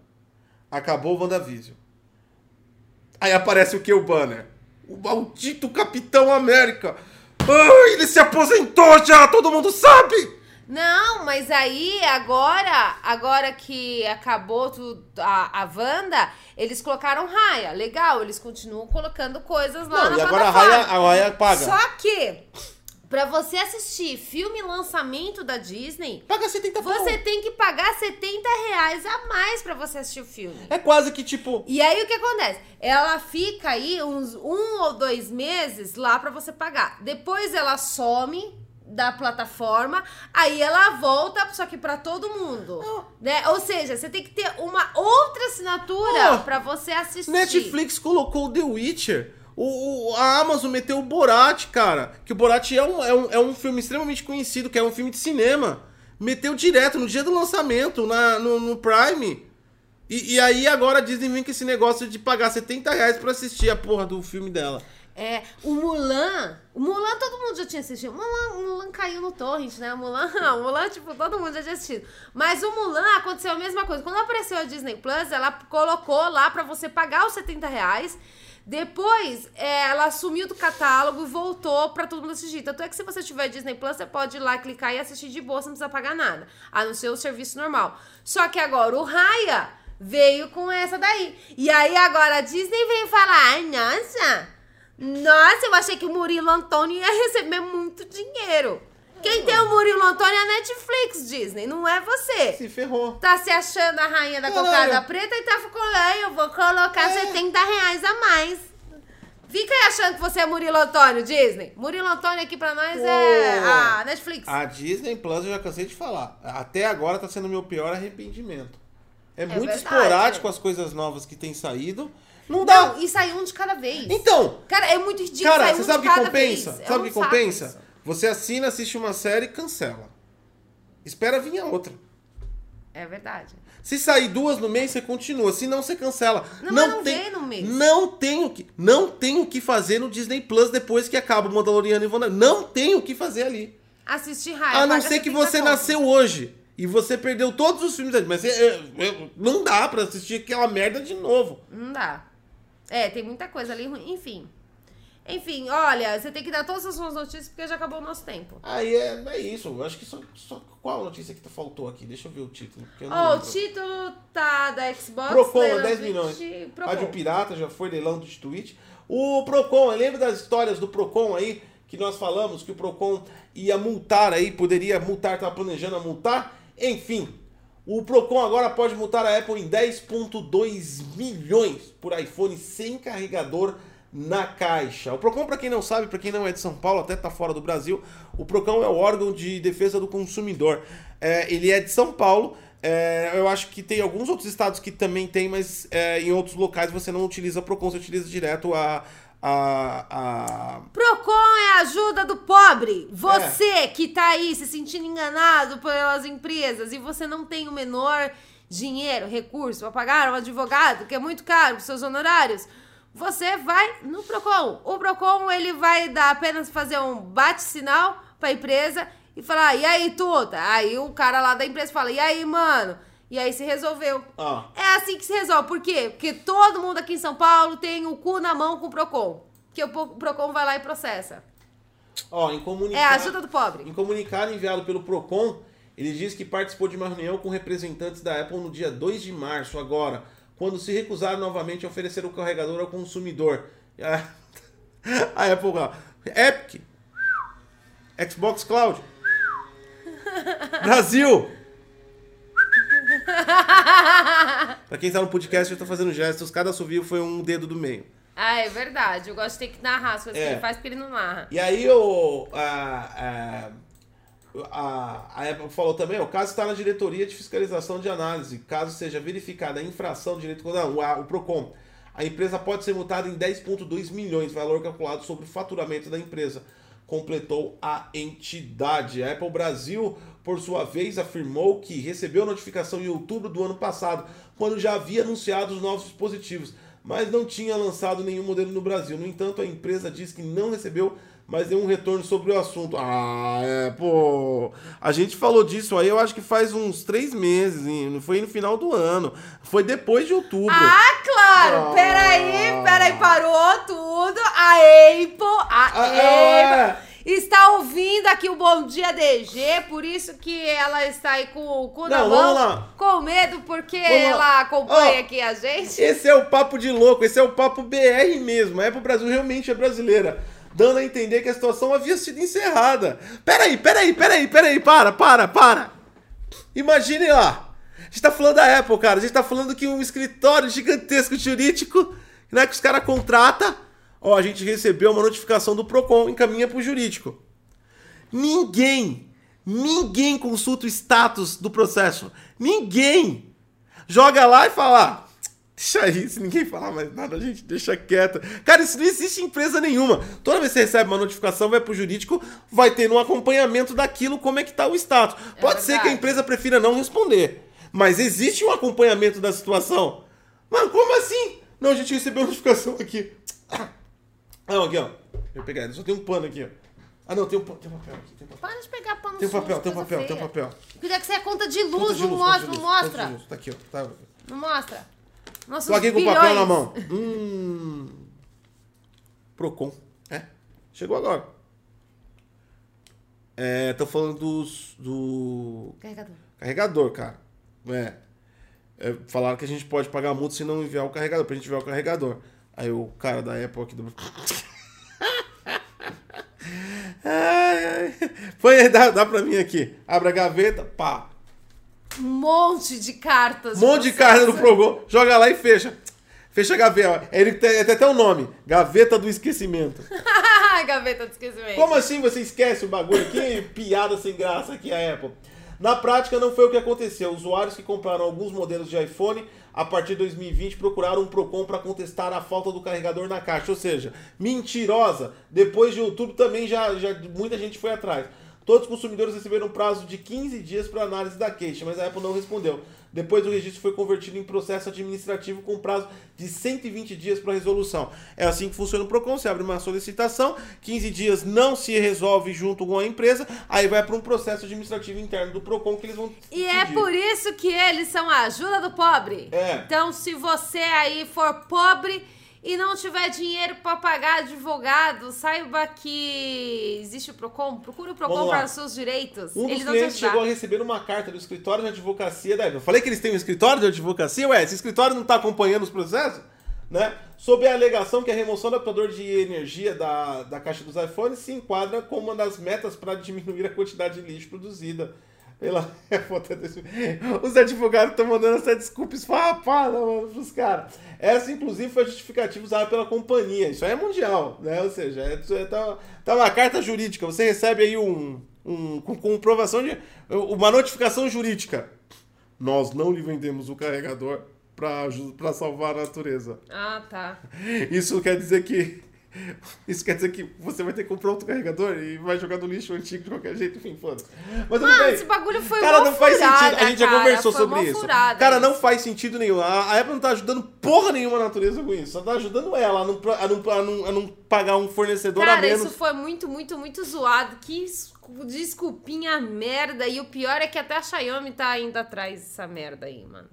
acabou o WandaVision. Aí aparece o que? O banner. O maldito Capitão América. Ai, ele se aposentou já, todo mundo sabe! Não, mas aí agora, agora que acabou tudo, a, a Wanda, eles colocaram raia. Legal, eles continuam colocando coisas lá Não, na e agora a. Raia, a Raia paga. Só que, pra você assistir filme lançamento da Disney, Paga 70 pau. você tem que pagar 70 reais a mais pra você assistir o filme. É quase que tipo... E aí o que acontece? Ela fica aí uns um ou dois meses lá pra você pagar. Depois ela some da plataforma, aí ela volta, só que pra todo mundo, né? Ou seja, você tem que ter uma outra assinatura Oh, pra você assistir. Netflix colocou o The Witcher. O, o- a Amazon meteu o Borat, cara. Que o Borat é um, é, um, é um filme extremamente conhecido, que é um filme de cinema. Meteu direto no dia do lançamento, na, no, no Prime. E, e aí agora a Disney vem com esse negócio de pagar 70 reais pra assistir a porra do filme dela. É, o Mulan, o Mulan todo mundo já tinha assistido. Mulan, Mulan caiu no torrent, né? O Mulan, [LAUGHS] o Mulan, tipo, todo mundo já tinha assistido. Mas o Mulan aconteceu a mesma coisa. Quando apareceu a Disney Plus, ela colocou lá pra você pagar os 70 reais. Depois, é, ela sumiu do catálogo e voltou pra todo mundo assistir. Tanto é que se você tiver Disney Plus, você pode ir lá clicar e assistir de boa, você não precisa pagar nada. A não ser o serviço normal. Só que agora o Raya veio com essa daí. E aí agora a Disney veio falar, ai, nossa... Nossa, eu achei que o Murilo Antônio ia receber muito dinheiro. Quem tem o Murilo Antônio é a Netflix, Disney, não é você. Se ferrou. Tá se achando a rainha da Caralho. cocada preta e tá falando, "Ai, eu vou colocar É. 70 reais a mais. Fica aí achando que você é Murilo Antônio, Disney. Murilo Antônio aqui pra nós é Pô. a Netflix. A Disney Plus eu já cansei de falar. Até agora tá sendo o meu pior arrependimento. É, muito verdade. esporádico as coisas novas que têm saído. Não dá. Não, e sai um de cada vez. Então, Cara, é muito ridículo. Cara, você um sabe o que compensa? vez. Sabe o que compensa? isso. Você assina, assiste uma série e cancela. Espera vir a outra. É verdade. Se sair duas no mês, você continua. Se não, você cancela. Não, mas não vem no mês. Não tem o que, não tem o que fazer no Disney Plus depois que acaba o Mandaloriano e Wanda. Não tem o que fazer ali. Assistir raio. a não ser que 70 você conto. nasceu hoje e você perdeu todos os filmes. Mas é, é, não dá pra assistir aquela merda de novo. Não dá. É, tem muita coisa ali ruim. Enfim. Enfim, olha, você tem que dar todas as suas notícias porque já acabou o nosso tempo. Aí é, é isso. Eu acho que só, só. Qual notícia que faltou aqui? Deixa eu ver o título. Ó, o lembro. título tá da Xbox. Procon, leilão 10 do milhões. Twitch, Rádio Procon. Pirata já foi leilão dos Twitch. O Procon, lembra das histórias do Procon aí? Que nós falamos que o Procon ia multar aí, poderia multar, estava planejando a multar. Enfim, o Procon agora pode multar a Apple em 10,2 milhões por iPhone sem carregador na caixa. O Procon, para quem não sabe, para quem não é de São Paulo, até tá fora do Brasil, o Procon é o órgão de defesa do consumidor. É, ele é de São Paulo. é, eu acho que tem alguns outros estados que também tem, mas é, em outros locais você não utiliza Procon, você utiliza direto a, a, a Procon é a ajuda do pobre. É. Você que tá aí se sentindo enganado pelas empresas e você não tem o menor dinheiro, recurso para pagar um advogado, que é muito caro para seus honorários, você vai no Procon. O Procon ele vai dar apenas fazer um bate-sinal para a empresa e falar: "E aí, tuta?" Aí o cara lá da empresa fala: "E aí, mano?" E aí se resolveu. Ah. É assim que se resolve. Por quê? Porque todo mundo aqui em São Paulo tem o cu na mão com o Procon. Que o Pro- Procon vai lá e processa. Ó, em É comunicado. a ajuda do pobre. Em comunicado enviado pelo Procon, ele diz que participou de uma reunião com representantes da Apple no dia 2 de março, agora, quando se recusaram novamente a oferecer o carregador ao consumidor. A, [LAUGHS] a Apple, ó, Epic, Xbox Cloud, Brasil. Pra quem tá no podcast, eu tô fazendo gestos, cada assovio foi um dedo do meio. Ah, é verdade. Eu gosto de ter que narrar as coisas É. que ele faz porque ele não narra. E aí o, a, a, a, Apple falou também, o caso está na diretoria de fiscalização de análise. Caso seja verificada a infração de direito não, o, o PROCON, a empresa pode ser multada em 10,2 milhões, valor calculado sobre o faturamento da empresa. Completou a entidade. A Apple Brasil, por sua vez, afirmou que recebeu notificação em outubro do ano passado, quando já havia anunciado os novos dispositivos mas não tinha lançado nenhum modelo no Brasil. No entanto, a empresa diz que não recebeu mais nenhum retorno sobre o assunto. Ah, é, pô. A gente falou disso aí, eu acho que faz uns três meses, hein? não foi no final do ano. Foi depois de outubro. Ah, claro! Ah. Peraí, peraí, parou tudo. A Apple, a Ah, Apple é. Está ouvindo aqui o Bom Dia DG, por isso que ela está aí com o cu na mão, lá. com medo, porque Vamos lá. ela acompanha Ó. aqui a gente. Esse é o papo de louco, esse é o papo BR mesmo. A Apple Brasil realmente é brasileira. Dando a entender que a situação havia sido encerrada. Peraí, peraí, peraí, peraí, para, para, para. Imagine lá. A gente tá falando da Apple, cara. A gente tá falando que um escritório gigantesco jurídico, né, que os caras contratam. Ó, a gente recebeu uma notificação do Procon, encaminha pro jurídico. Ninguém, ninguém consulta o status do processo. Ninguém. Joga lá e fala, ah, deixa aí, se ninguém falar mais nada, a gente deixa quieto. Cara, isso não existe em empresa nenhuma. Toda vez que você recebe uma notificação, vai pro jurídico, vai ter um acompanhamento daquilo, como é que tá o status. Pode ser que a empresa prefira não responder, mas existe um acompanhamento da situação. Mano, como assim? Não, a gente recebeu notificação aqui. Não, aqui, ó. Eu pegar, só tem um pano aqui, ó. Ah, não, tem um, tem um papel aqui. Tem papel, Para de pegar pano tem um papel, tem um papel, tem um papel. Cuida que você é conta de luz, Conta de não luz, mostra, não mostra. de luz. Tá aqui, ó. Tá. Não mostra. Nossos Tô aqui com o bilhões. papel na mão. Hum. Procon. É. Chegou agora. É, tô falando dos. do. Carregador. Carregador, cara. É. É, Falaram que a gente pode pagar multa se não enviar o carregador, pra gente enviar o carregador. Aí o cara da Apple aqui do. [LAUGHS] Ai, ai. Põe aí, dá, dá pra mim aqui. Abre a gaveta, pá. Um monte de cartas. Um monte de carne no Progon, joga lá e fecha. Fecha a gaveta. Ele tem, tem até o nome: Gaveta do Esquecimento. [LAUGHS] Gaveta de esquecimento. Como assim você esquece o bagulho? Que [LAUGHS] piada sem graça aqui a Apple. Na prática, não foi o que aconteceu. Usuários que compraram alguns modelos de iPhone a partir de 2020 procuraram um Procon para contestar a falta do carregador na caixa. Ou seja, mentirosa. Depois de outubro também já, já muita gente foi atrás. Todos os consumidores receberam um prazo de 15 dias para análise da queixa, mas a Apple não respondeu. Depois o registro foi convertido em processo administrativo com prazo de 120 dias para resolução. É assim que funciona o Procon, você abre uma solicitação, 15 dias não se resolve junto com a empresa, aí vai para um processo administrativo interno do Procon que eles vão E é por isso que eles são a ajuda do pobre. É. Então, se você aí for pobre e não tiver dinheiro pra pagar advogado, saiba que existe o Procon. Procure o Procon para os seus direitos. Um dos eles clientes chegou a receber uma carta do escritório de advocacia da Apple. Eu falei que eles têm um escritório de advocacia? Ué, esse escritório não está acompanhando os processos? Né? Sob a alegação que a remoção do adaptador de energia da, da caixa dos iPhones se enquadra como uma das metas para diminuir a quantidade de lixo produzida. Pela [LAUGHS] Apple. Os advogados estão mandando essa desculpa esfarrapada, mano, pros caras. Essa, inclusive, foi a justificativa usada pela companhia. Isso aí é mundial, né? Ou seja, é, é- tá, tá uma carta jurídica. Você recebe aí um, um com comprovação de. uma notificação jurídica. Nós não lhe vendemos o carregador para salvar a natureza. Ah, tá. Isso quer dizer que. Isso quer dizer que você vai ter que comprar outro carregador e vai jogar no lixo antigo de qualquer jeito, enfim, foda-se. Mas Mano, esse bagulho foi Cara, não faz furada, sentido. A gente já cara, conversou foi sobre isso. cara, não isso. faz sentido nenhum. A a Apple não tá ajudando porra nenhuma a natureza com isso. Só tá ajudando ela a não, a não, a não, a não pagar um fornecedor a Cara, menos. isso foi muito, muito, muito zoado. Que es- desculpinha merda. E o pior é que até a Xiaomi tá indo atrás dessa merda aí, mano.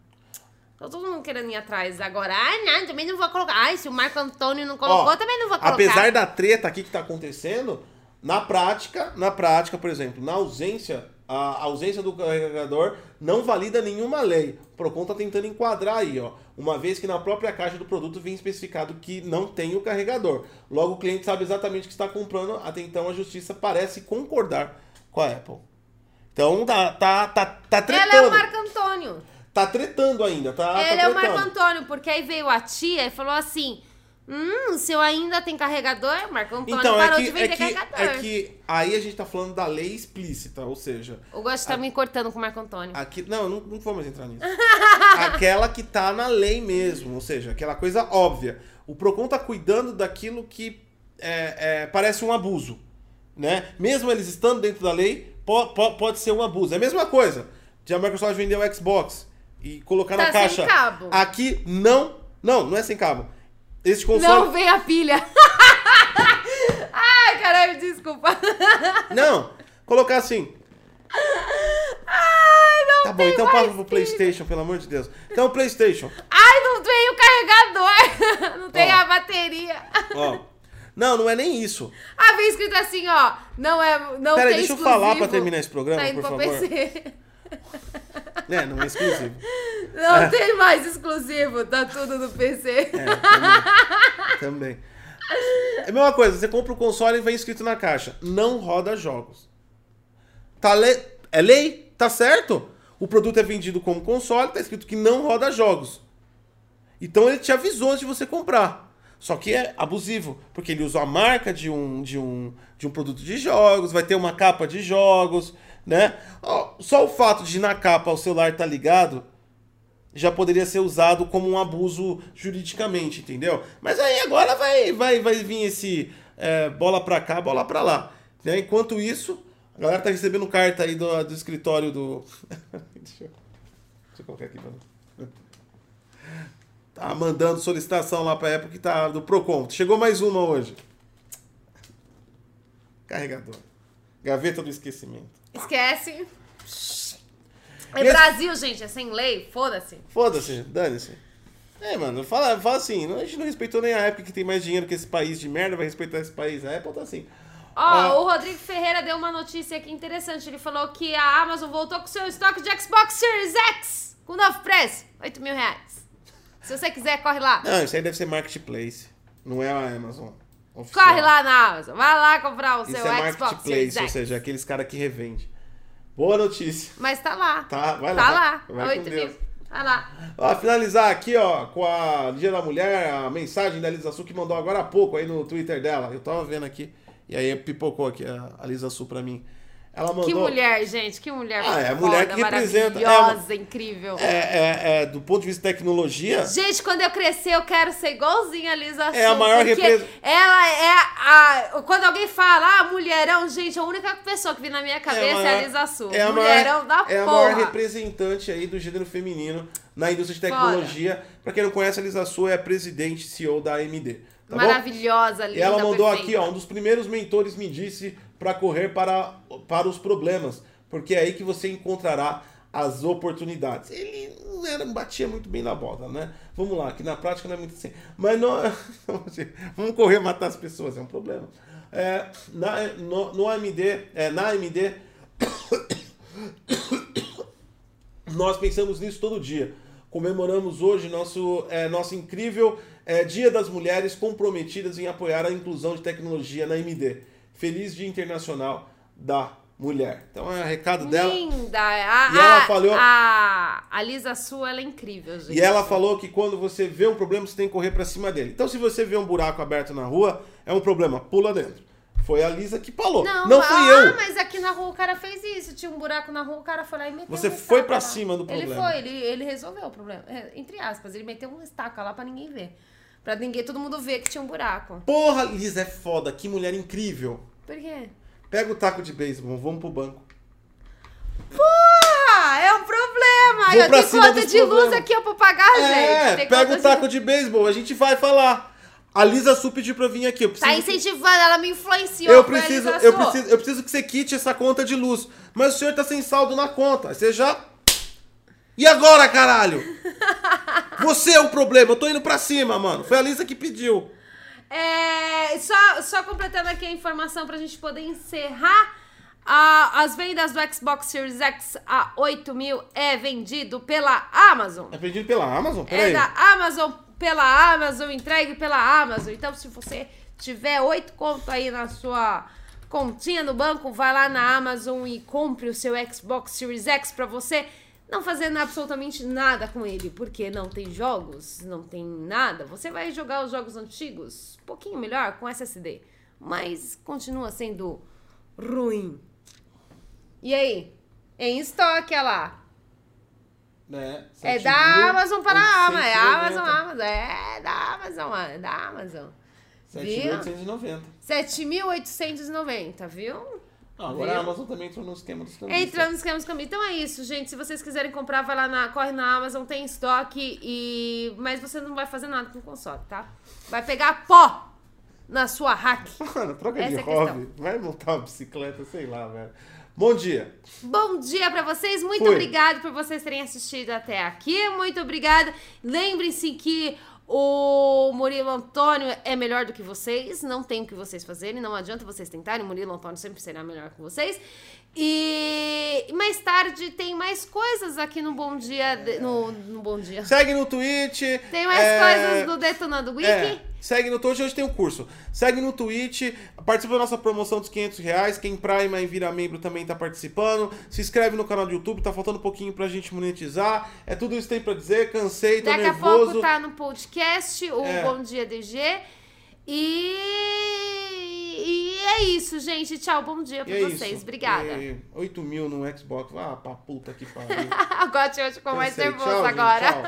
Tá todo mundo querendo ir atrás agora. Ah, não, também não vou colocar. Ai, se o Marco Antônio não colocou, Ó, também não vou colocar. Apesar da treta aqui que tá acontecendo, Na prática, na prática, por exemplo, na ausência, a ausência do carregador não valida nenhuma lei. O Procon está tentando enquadrar aí, ó. Uma vez que na própria caixa do produto vem especificado que não tem o carregador. Logo o cliente sabe exatamente o que está comprando. Até então a justiça parece concordar com a Apple. Então tá, tá, tá, tá tretando. Ela é o Marco Antônio. Tá tretando ainda, tá? Ele tá é o Marco. Antônio, porque aí veio a tia e falou assim: Hum, o seu ainda tem carregador? Marco Antônio Então, é parou que, de é, vender que, carregador. é que aí a gente tá falando da lei explícita, ou seja, O Gosto tá me cortando com o Marco Antônio. aqui, não, não, não vamos entrar nisso. [LAUGHS] aquela que tá na lei mesmo, ou seja, aquela coisa óbvia. O Procon tá cuidando daquilo que é, é, parece um abuso, né? Mesmo eles estando dentro da lei, po- po- pode ser um abuso. É a mesma coisa de a Microsoft vender o Xbox e colocar na Tá sem caixa. cabo. Aqui não, não, não é sem cabo. Esse console Não vem a pilha. [LAUGHS] Ai, caralho, desculpa. [LAUGHS] Não, colocar assim. Ai, não Tá bom, então passa pro. PlayStation, pelo amor de Deus. Então, PlayStation. Ai, não tem o carregador. [LAUGHS] Não tem Ó. a bateria. Ó. Não, não é nem isso. Ah, vem escrito assim, ó. Não é. Não Pera tem deixa eu exclusivo. falar pra terminar esse programa, tá por favor. PC. [LAUGHS] É, não é exclusivo. Não tem mais exclusivo, tá tudo no PC. É, também. também. É a mesma coisa, você compra o console e vem escrito na caixa. Não roda jogos. Tá le... É lei? Tá certo? O produto é vendido como console, tá escrito que não roda jogos. Então ele te avisou antes de você comprar. Só que é abusivo, porque ele usa a marca de um, de um, de um produto de jogos, vai ter uma capa de jogos, né? Só o fato de na capa o celular estar ligado já poderia ser usado como um abuso juridicamente, entendeu? Mas aí agora vai, vai, vai vir esse é, bola pra cá, bola pra lá. né? Enquanto isso, a galera tá recebendo carta aí do, do escritório do. [LAUGHS] deixa, eu, deixa eu colocar aqui pra Tá mandando solicitação lá pra época que tá do Procon. Chegou mais uma hoje. Carregador. Gaveta do esquecimento. Esquece. É Esse- Brasil, gente, é sem lei, foda-se. Foda-se, dane-se. É, mano, fala, fala assim, a gente não respeitou nem a época que tem mais dinheiro que esse país de merda, vai respeitar esse país. A Apple tá assim. Ó, Ah. o Rodrigo Ferreira deu uma notícia aqui interessante. Ele falou que a Amazon voltou com seu estoque de Xbox Series X com novo preço, 8 mil reais. Se você quiser, corre lá. Não, isso aí deve ser marketplace. Não é a Amazon. Oficial. Corre lá na Amazon. Vai lá comprar o Isso seu é Xbox Series ou seja, aqueles caras que revende. Boa notícia. Mas tá lá. Tá, vai lá. Tá lá. Vai com 8 Deus. mil. Tá lá. Ó, finalizar aqui, ó, com a Dia da Mulher, a mensagem da Lisa Su que mandou agora há pouco aí no Twitter dela. Eu tava vendo aqui. E aí pipocou aqui a, a Lisa Su pra mim. Ela mandou. Que mulher, gente. Que mulher Ah, é a foda, mulher que representa- Maravilhosa, incrível. É, é, é, do ponto de vista de tecnologia. Gente, quando eu crescer, eu quero ser igualzinha a Lisa É a maior porque repres- Ela é a. Quando alguém fala, ah, mulherão, gente, a única pessoa que vem na minha cabeça é, maior- a Lisa Su. é a mulherão maior, da É a porra. maior representante aí do gênero feminino na indústria de tecnologia. Pra quem não conhece, a Lisa Su é a presidente CEO da AMD. Tá bom? Maravilhosa, linda, E ela mandou perfeita. aqui, ó, um dos primeiros mentores me disse para correr para, para os problemas, porque é aí que você encontrará as oportunidades. Ele não era, batia muito bem na bola, né? Vamos lá, que na prática não é muito assim. Mas não, [LAUGHS] vamos correr matar as pessoas, é um problema. É, na, no, no AMD, é, na AMD, [COUGHS] nós pensamos nisso todo dia. Comemoramos hoje nosso, é, nosso incrível é, Dia das Mulheres comprometidas em apoiar a inclusão de tecnologia na AMD. Feliz Dia Internacional da Mulher. Então é o recado dela. Linda. A, E ela a- falou- A, a Lisa Su, ela é incrível, gente. E ela falou que quando você vê um problema, você tem que correr pra cima dele. Então, se você vê um buraco aberto na rua, é um problema, pula dentro. Foi a Lisa que falou. Não, Não, fui ah, eu. mas aqui na rua o cara fez isso. Tinha um buraco na rua, o cara foi lá e meteu Você uma foi lá. cima do Ele problema. foi, ele, ele resolveu o problema. É, Entre aspas, ele meteu uma estaca lá pra ninguém ver. Pra ninguém, todo mundo ver que tinha um buraco. Porra, Lisa é foda. Que mulher incrível. Por quê? Pega o taco de beisebol, vamos pro banco. Porra, é um problema. Vou Eu tenho conta de luz problemas. aqui ó, pra pagar, É, gente. Tem pega o taco de beisebol, a gente vai falar. A Lisa Su pediu pra eu vir aqui. Eu preciso, Tá incentivando, ela me influenciou. eu preciso, eu preciso, eu preciso que você quite essa conta de luz. Mas o senhor tá sem saldo na conta. Aí Você já. E agora, caralho? Você é o problema. Eu tô indo pra cima, mano. Foi a Lisa que pediu. É, só, só completando aqui a informação pra gente poder encerrar. a- as vendas do Xbox Series X a 8 mil é vendido pela Amazon. É vendido pela Amazon? É Peraí. da Amazon, pela Amazon, entregue pela Amazon. Então, se você tiver oito conto aí na sua continha no banco, vai lá na Amazon e compre o seu Xbox Series X pra você não fazendo absolutamente nada com ele, porque não tem jogos, não tem nada. Você vai jogar os jogos antigos, um pouquinho melhor com SSD, mas continua sendo ruim. E aí? Em estoque, olha lá. É, É da Amazon para a Amazon. É 7.890. Amazon, Amazon. É da Amazon. É da Amazon. Viu? 7.890. 7.890, viu? Não, agora Viu? a Amazon também entrou no esquema dos cambistas. Entrando nos esquemas caminho. Então é isso, gente. Se vocês quiserem comprar, vai lá na. Corre na Amazon, tem estoque. E. Mas você não vai fazer nada com o console, tá? Vai pegar pó na sua hack. [LAUGHS] Mano, troca Essa de é hobby. Vai montar uma bicicleta, sei lá, velho. Bom dia. Bom dia pra vocês, muito Fui. obrigado por vocês terem assistido até aqui, muito obrigada. Lembrem-se que o Murilo Antônio é melhor do que vocês, não tem o que vocês fazerem, não adianta vocês tentarem, o Murilo Antônio sempre será melhor que vocês. E mais tarde tem mais coisas aqui no Bom Dia, de- no, no Bom Dia. Segue no Twitch. Tem mais é, coisas do Detonando Wiki. É, segue no Twitch, hoje tem um curso. Segue no Twitch, participa da nossa promoção dos 500 reais. Quem Prima e vira membro também tá participando. Se inscreve no canal do YouTube, tá faltando um pouquinho pra gente monetizar. É tudo isso que tem pra dizer, cansei, tô Daqui a nervoso. pouco tá no podcast, o É. Bom Dia DG. E... e é isso, gente. Tchau, bom dia pra é vocês. isso. Obrigada. E 8 mil no Xbox. Ah, pra puta que pariu. [LAUGHS] Agora eu ficou mais nervoso Tchau, gente, agora. tchau.